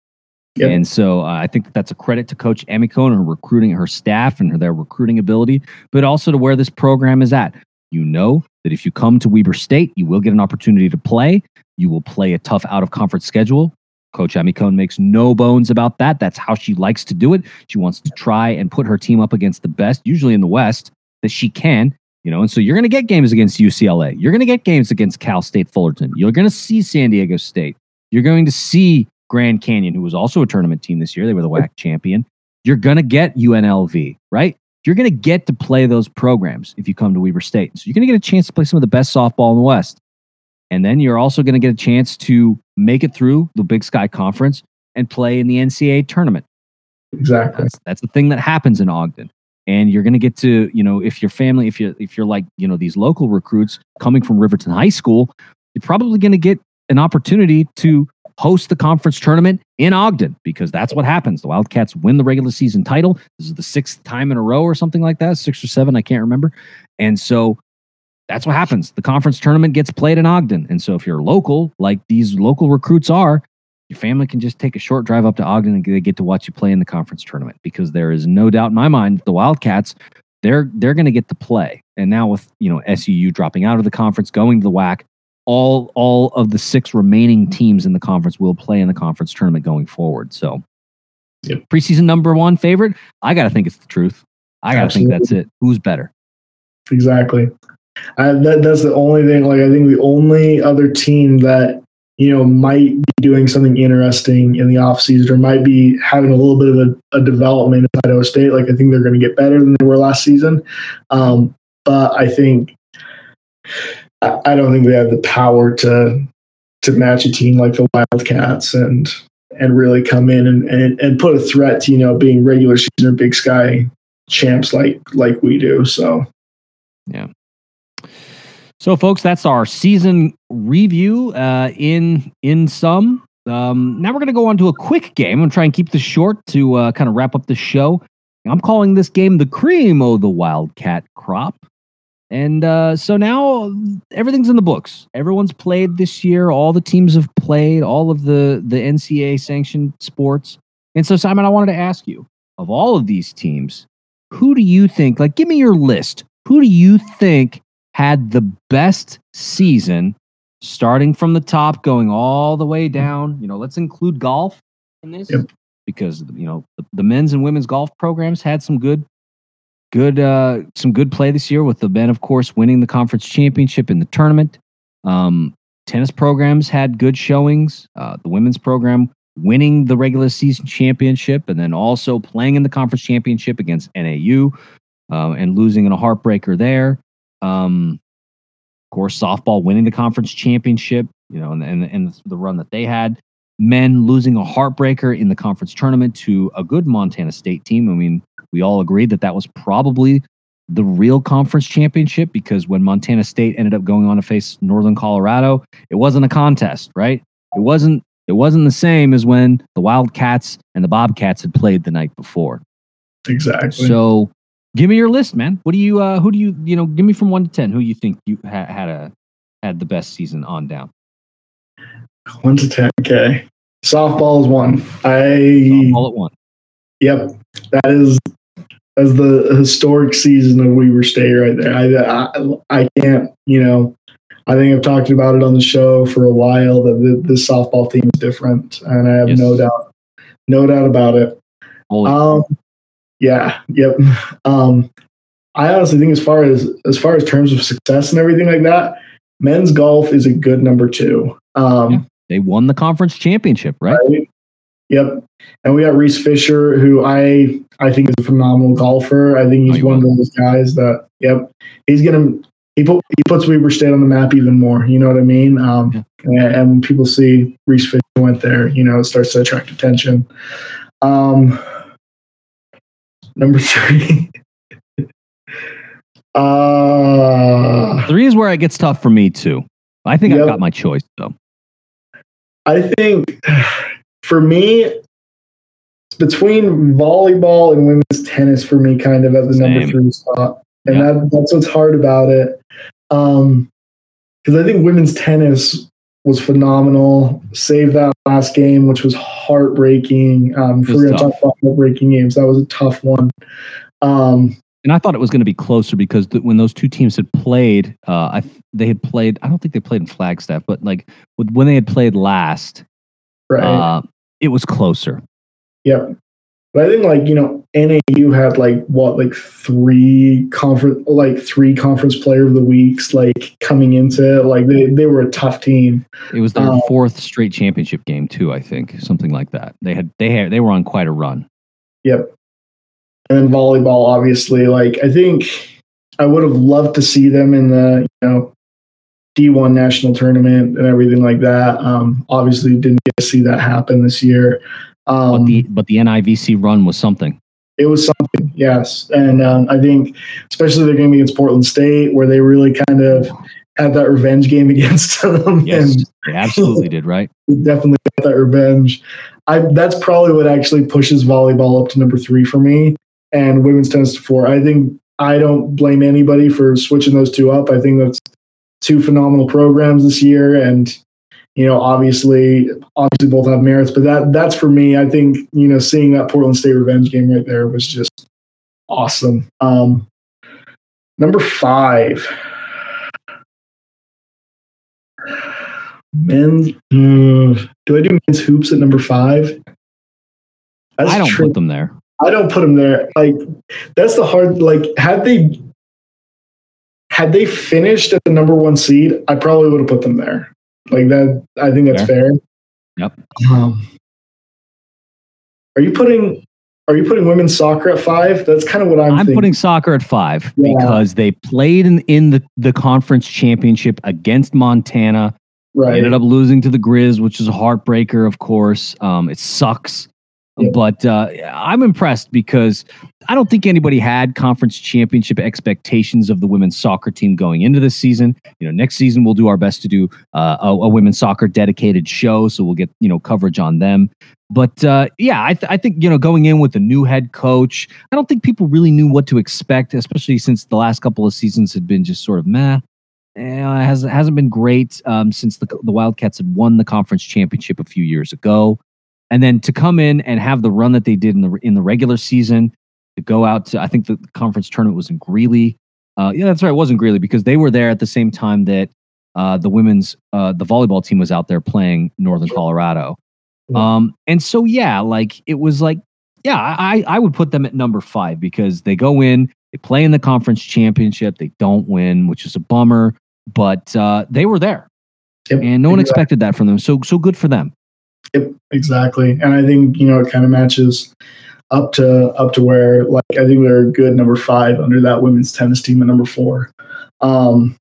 Yep. And so uh, I think that that's a credit to Coach Amicone and her recruiting, her staff, and her, their recruiting ability, but also to where this program is at. You know that if you come to Weber State, you will get an opportunity to play. You will play a tough out of conference schedule. Coach Amicone makes no bones about that. That's how she likes to do it. She wants to try and put her team up against the best, usually in the West, that she can. You know, and so you're going to get games against UCLA. You're going to get games against Cal State Fullerton. You're going to see San Diego State. You're going to see Grand Canyon, who was also a tournament team this year. They were the WAC champion. You're going to get UNLV, right? You're going to get to play those programs if you come to Weber State. So you're going to get a chance to play some of the best softball in the West. And then you're also going to get a chance to make it through the Big Sky Conference and play in the NCAA tournament. Exactly. That's, that's the thing that happens in Ogden. And you're going to get to, you know, if your family, if you're, if you're like, you know, these local recruits coming from Riverton High School, you're probably going to get an opportunity to host the conference tournament in Ogden because that's what happens. The Wildcats win the regular season title. This is the sixth time in a row or something like that, six or seven, I can't remember. And so that's what happens. The conference tournament gets played in Ogden. And so if you're local, like these local recruits are, your family can just take a short drive up to Ogden and they get to watch you play in the conference tournament because there is no doubt in my mind the Wildcats they're they're going to get to play. And now with you know SUU dropping out of the conference, going to the WAC, all all of the six remaining teams in the conference will play in the conference tournament going forward. So, yep. preseason number one favorite, I got to think it's the truth. I got to think that's it. Who's better? Exactly. I, that, that's the only thing. Like, I think the only other team that you know might be doing something interesting in the offseason or might be having a little bit of a, a development in Idaho State. Like, I think they're going to get better than they were last season. Um, but I think I don't think they have the power to to match a team like the Wildcats and and really come in and, and, and put a threat to you know being regular season or Big Sky champs like like we do. So yeah. So, folks, that's our season review. Uh, in in sum, um, now we're going to go on to a quick game. I'm to try and keep this short to uh, kind of wrap up the show. I'm calling this game the cream of the Wildcat crop. And uh, so now everything's in the books. Everyone's played this year. All the teams have played. All of the the NCAA sanctioned sports. And so, Simon, I wanted to ask you: of all of these teams, who do you think? Like, give me your list. Who do you think had the best season, starting from the top, going all the way down? You know, let's include golf in this yep. because you know the, the men's and women's golf programs had some good good uh, some good play this year with the men, of course, winning the conference championship in the tournament. Um, tennis programs had good showings. Uh, the women's program winning the regular season championship and then also playing in the conference championship against NAU uh, and losing in a heartbreaker there. Um, of course, softball winning the conference championship, you know, and, and, and the run that they had. Men losing a heartbreaker in the conference tournament to a good Montana State team. I mean, we all agreed that that was probably the real conference championship because when Montana State ended up going on to face Northern Colorado, it wasn't a contest, right? It wasn't it wasn't the same as when the Wildcats and the Bobcats had played the night before. Exactly. So, give me your list, man. What do you uh who do you, you know, give me from 1 to 10 who you think you ha- had a had the best season on down. 1 to 10. Okay. Softball is 1. I All at 1. Yep. That is as the historic season of Weber State right there. I, I, I can't, you know, I think I've talked about it on the show for a while that the, the softball team is different, and I have yes. no doubt, no doubt about it. Holy um, yeah, yep. Um, I honestly think as far as as far as terms of success and everything like that, men's golf is a good number two. Um, yeah, they won the conference championship, right? right? Yep. And we got Reese Fisher, who I I think is a phenomenal golfer. I think he's oh, one of those guys that, yep, he's gonna he put he puts Weber State on the map even more. You know what I mean? Um, yeah. and, and, when people see Reese Fisher went there, you know, it starts to attract attention. Um, number three. uh, three is where it gets tough for me too. I think yep. I've got my choice though. I think for me, between volleyball and women's tennis for me, kind of at the Same. number three spot, and yeah. that, that's what's hard about it. Um, because I think women's tennis was phenomenal. Save that last game, which was heartbreaking. Um, if we're going to talk about heartbreaking games, that was a tough one. Um, and I thought it was going to be closer because th- when those two teams had played, uh, I they had played. I don't think they played in Flagstaff, but like when they had played last, right. Uh, it was closer. Yep. But I think like, you know, NAU had like what, like three conference like three conference player of the weeks like coming into it. Like they, they were a tough team. It was their um, fourth straight championship game too, I think. Something like that. They had they had they were on quite a run. Yep. And then volleyball, obviously, like I think I would have loved to see them in the, you know, D1 national tournament and everything like that. Um, obviously, didn't get to see that happen this year. Um, but the but the NIVC run was something. It was something, yes, and um, I think especially their game against Portland State, where they really kind of had that revenge game against them, yes. and They absolutely did, right? Definitely got that revenge. I that's probably what actually pushes volleyball up to number three for me, and women's tennis to four. I think I don't blame anybody for switching those two up. I think that's two phenomenal programs this year, and you know, obviously, obviously both have merits. But that that's for me. I think you know, seeing that Portland State revenge game right there was just awesome. Um, number five. Men, mm, do I do men's hoops at number five? That's I don't true. put them there. I don't put them there. Like that's the hard. Like had they had they finished at the number one seed, I probably would have put them there. Like that. I think that's fair. fair. Yep. Um, are you putting are you putting women's soccer at five? That's kind of what I'm. I'm thinking. putting soccer at five yeah. because they played in, in the, the conference championship against Montana. Right. They ended up losing to the Grizz, which is a heartbreaker, of course. Um, it sucks. But uh, I'm impressed because I don't think anybody had conference championship expectations of the women's soccer team going into this season. You know, next season we'll do our best to do uh, a, a, women's soccer dedicated show, so we'll get you know coverage on them. But uh, yeah, I, th- I think you know going in with a new head coach, I don't think people really knew what to expect, especially since the last couple of seasons had been just sort of meh. Eh, it has hasn't been great um, since the the Wildcats had won the conference championship a few years ago and then to come in and have the run that they did in the in the regular season to go out to I think the conference tournament was in Greeley. Uh, yeah, that's right, it wasn't Greeley because they were there at the same time that uh, the women's uh, the volleyball team was out there playing Northern Colorado. Um, and so yeah, like it was like yeah, I I would put them at number five because they go in, they play in the conference championship, they don't win, which is a bummer, but uh, they were there, yep. and no one expected that from them. So so good for them. Yep, exactly. And I think you know it kind of matches up to up to where like I think they're a good number five under that women's tennis team at number four. Um,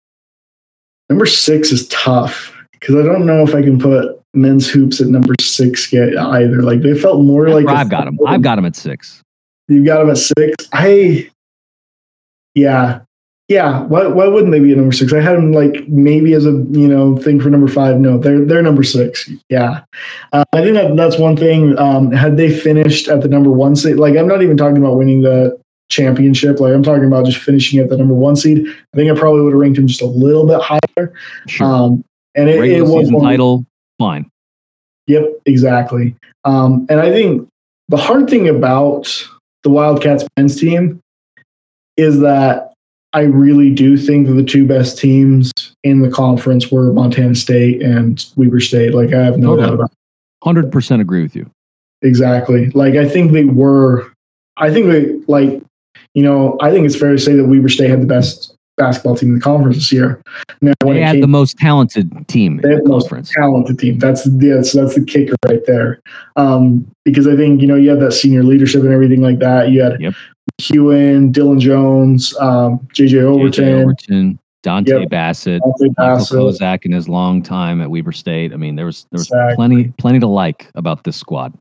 number six is tough because I don't know if I can put men's hoops at number six yet either. Like they felt more like I've got them. I've got them at six. You've got them at six. I yeah, yeah, why, why wouldn't they be a number six? I had them like maybe as a you know thing for number five. No, they're they're number six. Yeah, uh, I think that that's one thing. Um, had they finished at the number one seed, like I'm not even talking about winning the championship. Like I'm talking about just finishing at the number one seed. I think I probably would have ranked them just a little bit higher. Sure. Um, and it, it was one, title fine. Yep, exactly. Um, and I think the hard thing about the Wildcats men's team is that I really do think that the two best teams in the conference were Montana State and Weber State. Like I have no doubt about. Hundred percent agree with you. Exactly. Like I think they were. I think they like. You know, I think it's fair to say that Weber State had the best basketball team in the conference this year. Now, they had came, the most talented team they had the, most talented team. That's yeah, so that's the kicker right there. Um, because I think you know you had that senior leadership and everything like that. You had yep. Hewen, Dillon Jones, um, JJ Overton, Overton Dontay yep. Bassett, Dontay Bassett. Michael Kozak in his long time at Weber State. I mean, there was there was exactly. plenty plenty to like about this squad.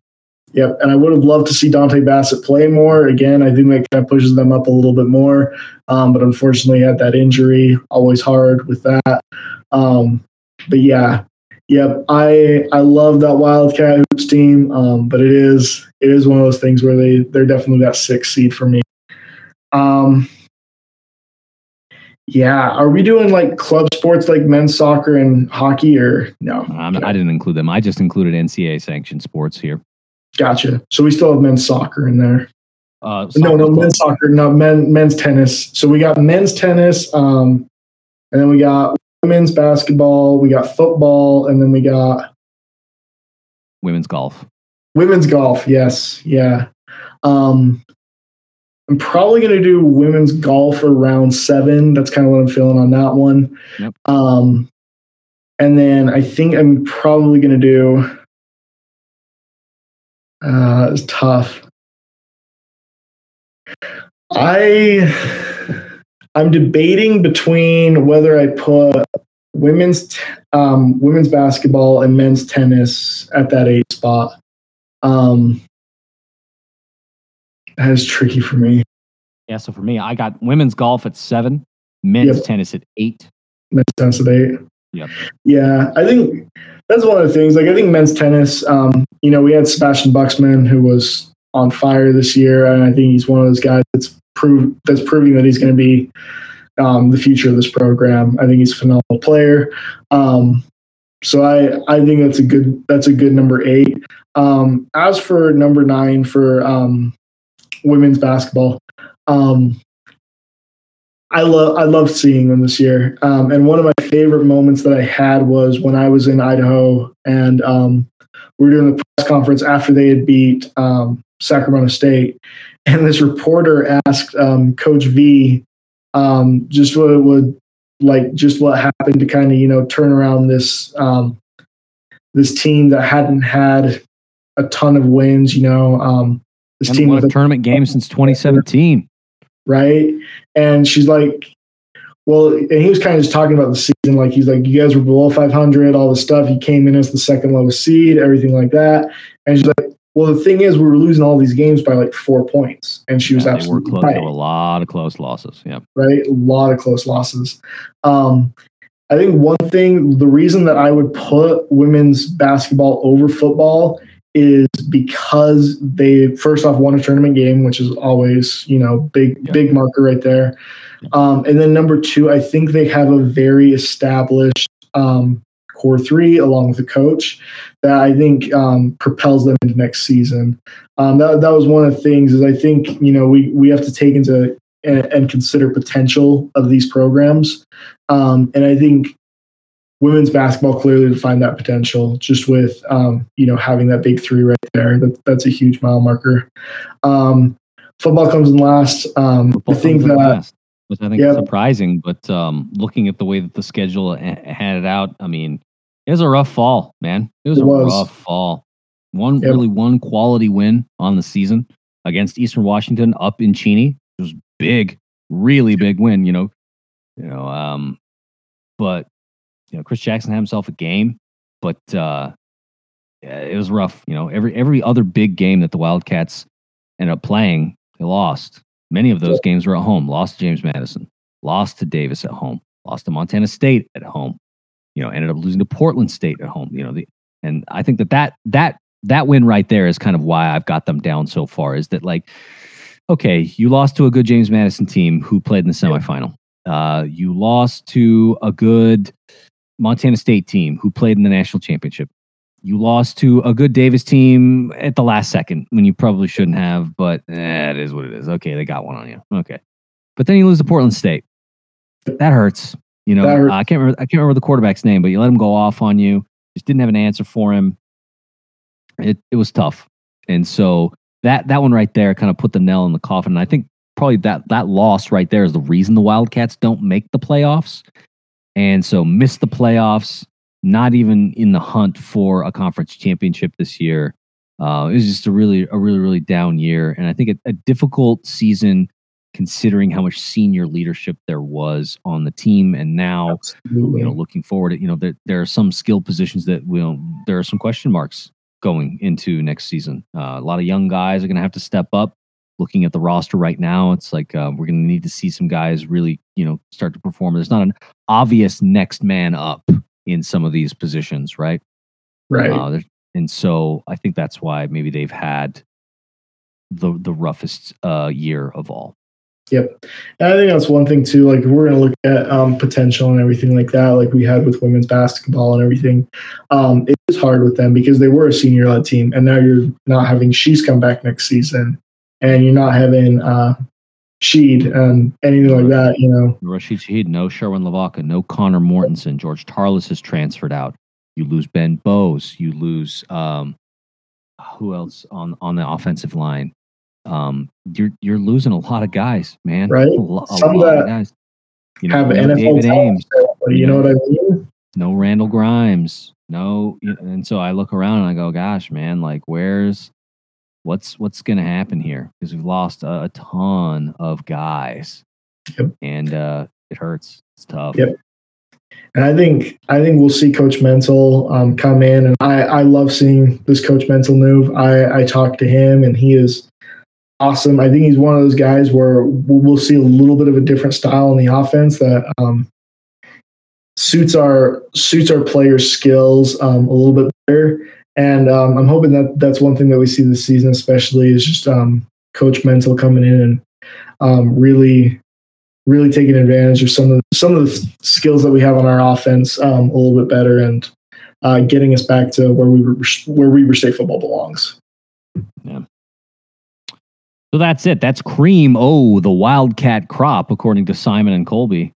Yep, and I would have loved to see Dontay Bassett play more. Again, I think that kind of pushes them up a little bit more, um, but unfortunately, had that injury. Always hard with that. Um, but yeah, yep, I I love that Wildcat hoops team, um, but it is it is one of those things where they they're definitely that six seed for me. Um, yeah, are we doing like club sports like men's soccer and hockey or no? I didn't include them. I just included NCAA sanctioned sports here. Gotcha. So we still have men's soccer in there. Uh, no, no, men's soccer, no, men, men's tennis. So we got men's tennis, um, and then we got women's basketball, we got football, and then we got women's golf. Women's golf, yes, yeah. Um, I'm probably going to do women's golf around seven. That's kind of what I'm feeling on that one. Yep. Um, and then I think I'm probably going to do. Uh, it's tough. I I'm debating between whether I put women's um, women's basketball and men's tennis at that eight spot. Um, that is tricky for me. Yeah, so for me, I got women's golf at seven, men's yep. tennis at eight. Men's tennis at eight. Yep. Yeah, I think that's one of the things. Like I think men's tennis. Um, you know, we had Sebastian Buxman who was on fire this year, and I think he's one of those guys that's prove that's proving that he's going to be um, the future of this program. I think he's a phenomenal player. Um, so I I think that's a good that's a good number eight. Um, as for number nine for um, women's basketball, um, I love I love seeing them this year. Um, and one of my favorite moments that I had was when I was in Idaho and um, we were doing the press conference after they had beat um, Sacramento State, and this reporter asked um, Coach V um, just what would like, just what happened to kind of you know turn around this um, this team that hadn't had a ton of wins. You know, this team won a tournament game since 2017 right? And she's like, well, and he was kind of just talking about the season. Like he's like, you guys were below 500, all this stuff. He came in as the second lowest seed, everything like that. And she's like, well, the thing is, we were losing all these games by like four points, and she was yeah, absolutely close. Right. A lot of close losses. Yeah, right, a lot of close losses. Um, I think one thing, the reason that I would put women's basketball over football is because they first off won a tournament game, which is always you know big yeah. big marker right there. Um, and then number two, I think they have a very established um, core three along with the coach that I think um, propels them into next season. Um, that that was one of the things is I think you know we we have to take into and, and consider potential of these programs, um, and I think women's basketball clearly defined that potential just with um, you know having that big three right there. That, that's a huge mile marker. Um, football comes in last. Um, I think that. Last, which I think yep. is surprising, but um, looking at the way that the schedule had it out, I mean, it was a rough fall, man. It was it a was. rough fall. One yep. really one quality win on the season against Eastern Washington up in Cheney. It was big, really big win. You know, you know, um, but you know, Chris Jackson had himself a game, but uh, it was rough. You know, every every other big game that the Wildcats ended up playing, they lost. Many of those games were at home. Lost to James Madison, lost to Davis at home, lost to Montana State at home. You know, ended up losing to Portland State at home. You know, the, and I think that that that that win right there is kind of why I've got them down so far. Is that like, okay, you lost to a good James Madison team who played in the semifinal. Uh, you lost to a good Montana State team who played in the national championship. You lost to a good Davis team at the last second when you probably shouldn't have, but eh, it is what it is. Okay, they got one on you. Okay, but then you lose to Portland State. That hurts. You know, hurts. I can't remember. I can't remember the quarterback's name, but you let him go off on you. Just didn't have an answer for him. It it was tough, and so that that one right there kind of put the nail in the coffin. And I think probably that that loss right there is the reason the Wildcats don't make the playoffs and so missed the playoffs, not even in the hunt for a conference championship this year. Uh, it was just a really, a really, really down year, and I think a, a difficult season considering how much senior leadership there was on the team. And now, Absolutely. you know, looking forward, you know, there, there are some skill positions that will, there are some question marks going into next season. Uh, a lot of young guys are going to have to step up looking at the roster right now, it's like uh, we're going to need to see some guys really, you know, start to perform. There's not an obvious next man up in some of these positions, right? Right. Uh, and so I think that's why maybe they've had the the roughest uh, year of all. Yep. And I think that's one thing too. Like we're going to look at um, potential and everything like that, like we had with women's basketball and everything, um, it is hard with them because they were a senior led team, and now you're not having she's come back next season, and you're not having uh, Sheed and anything like that, you know. Rashid Shaheed, no Sherwin Lavaca, no Connor Mortensen. George Tarlas has transferred out. You lose Ben Bowes. You lose um, who else on on the offensive line? Um, you're you're losing a lot of guys, man. Right. A, a Some lot of guys. You know, have no David Ames. You, you know, know what I mean? No Randall Grimes. No, and so I look around and I go, "Gosh, man! Like, where's what's what's going to happen here? Because we've lost a, a, ton of guys. Yep. and uh, it hurts. It's tough. Yep. And i think i think we'll see coach mental um, come in. And i i love seeing this coach mental move. I i talked to him and he is awesome. I think he's one of those guys where we'll, see a little bit of a different style in the offense that um, suits our suits our players' skills um, a little bit better. And um, I'm hoping that that's one thing that we see this season, especially, is just um, Coach Mental coming in and um, really, really taking advantage of some of the, some of the skills that we have on our offense um, a little bit better and uh, getting us back to where we were, where Weber State football belongs. Yeah. So that's it. That's cream. Oh, the Wildcat crop, according to Simon and Colby.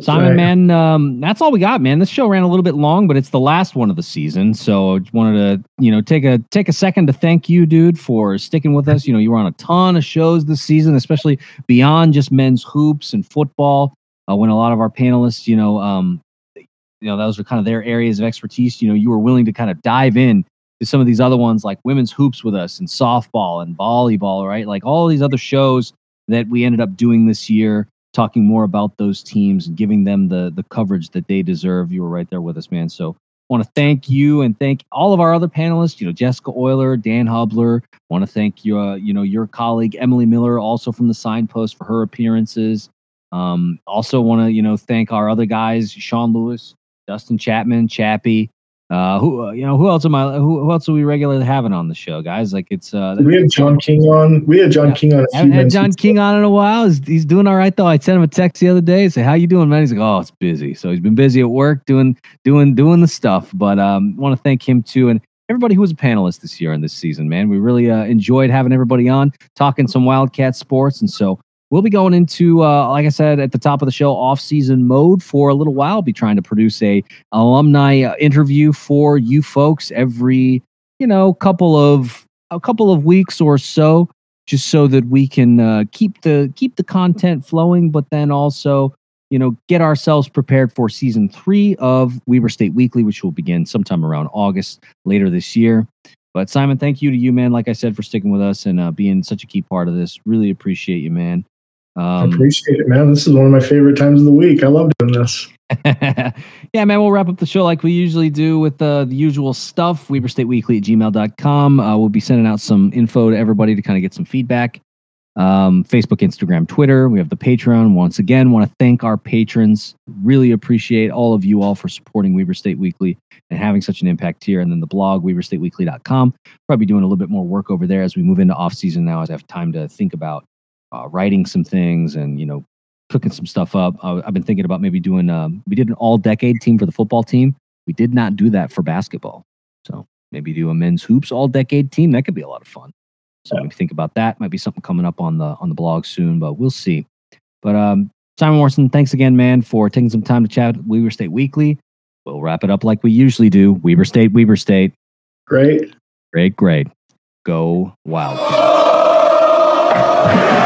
Simon, right. man, um, that's all we got, man. This show ran a little bit long, but it's the last one of the season, so I just wanted to, you know, take a take a second to thank you, dude, for sticking with us. You know, you were on a ton of shows this season, especially beyond just men's hoops and football. Uh, when a lot of our panelists, you know, um, you know, those are kind of their areas of expertise. You know, you were willing to kind of dive in to some of these other ones like women's hoops with us and softball and volleyball, right? Like all these other shows that we ended up doing this year talking more about those teams and giving them the the coverage that they deserve. You were right there with us, man. So I want to thank you and thank all of our other panelists. You know, Jessica Euler, Dan Hubler. Want to thank you, uh, you know, your colleague Emily Miller, also from the Signpost, for her appearances. Um, also want to, you know, thank our other guys, Sean Lewis, Dustin Chapman, Chappie, uh, who uh, you know who else am I? Who, who, else are we regularly having on the show, guys? Like it's uh, we had John King on. We had John yeah. King on. I haven't had John King on in a while. He's, he's doing all right though. I sent him a text the other day. Say how you doing, man? He's like, oh, it's busy. So he's been busy at work doing doing doing the stuff. But um, want to thank him too and everybody who was a panelist this year and this season. Man, we really uh, enjoyed having everybody on talking some Wildcat sports, and so We'll be going into, uh, like I said at the top of the show, off-season mode for a little while. I'll be trying to produce a alumni uh, interview for you folks every, you know, couple of a couple of weeks or so, just so that we can uh, keep the keep the content flowing, but then also, you know, get ourselves prepared for season three of Weber State Weekly, which will begin sometime around August later this year. But Simon, thank you to you, man. Like I said, for sticking with us and uh, being such a key part of this. Really appreciate you, man. Um, I appreciate it, man. This is one of my favorite times of the week. I love doing this. yeah, man, we'll wrap up the show like we usually do with uh, the usual stuff. WeberStateWeekly at gmail.com. Uh, we'll be sending out some info to everybody to kind of get some feedback. Um, Facebook, Instagram, Twitter. We have the Patreon. Once again, want to thank our patrons. Really appreciate all of you all for supporting Weber State Weekly and having such an impact here. And then the blog, WeberStateWeekly.com. Probably doing a little bit more work over there as we move into off season now, as I have time to think about uh, writing some things and you know cooking some stuff up. Uh, I've been thinking about maybe doing. Um, we did an all-decade team for the football team. We did not do that for basketball, so maybe do a men's hoops all-decade team. That could be a lot of fun. So maybe think about that. Might be something coming up on the on the blog soon, but we'll see. But um, Simon Morrison, thanks again, man, for taking some time to chat with Weber State Weekly. We'll wrap it up like we usually do. Weber State, Weber State. Great. Great, great. Go wild.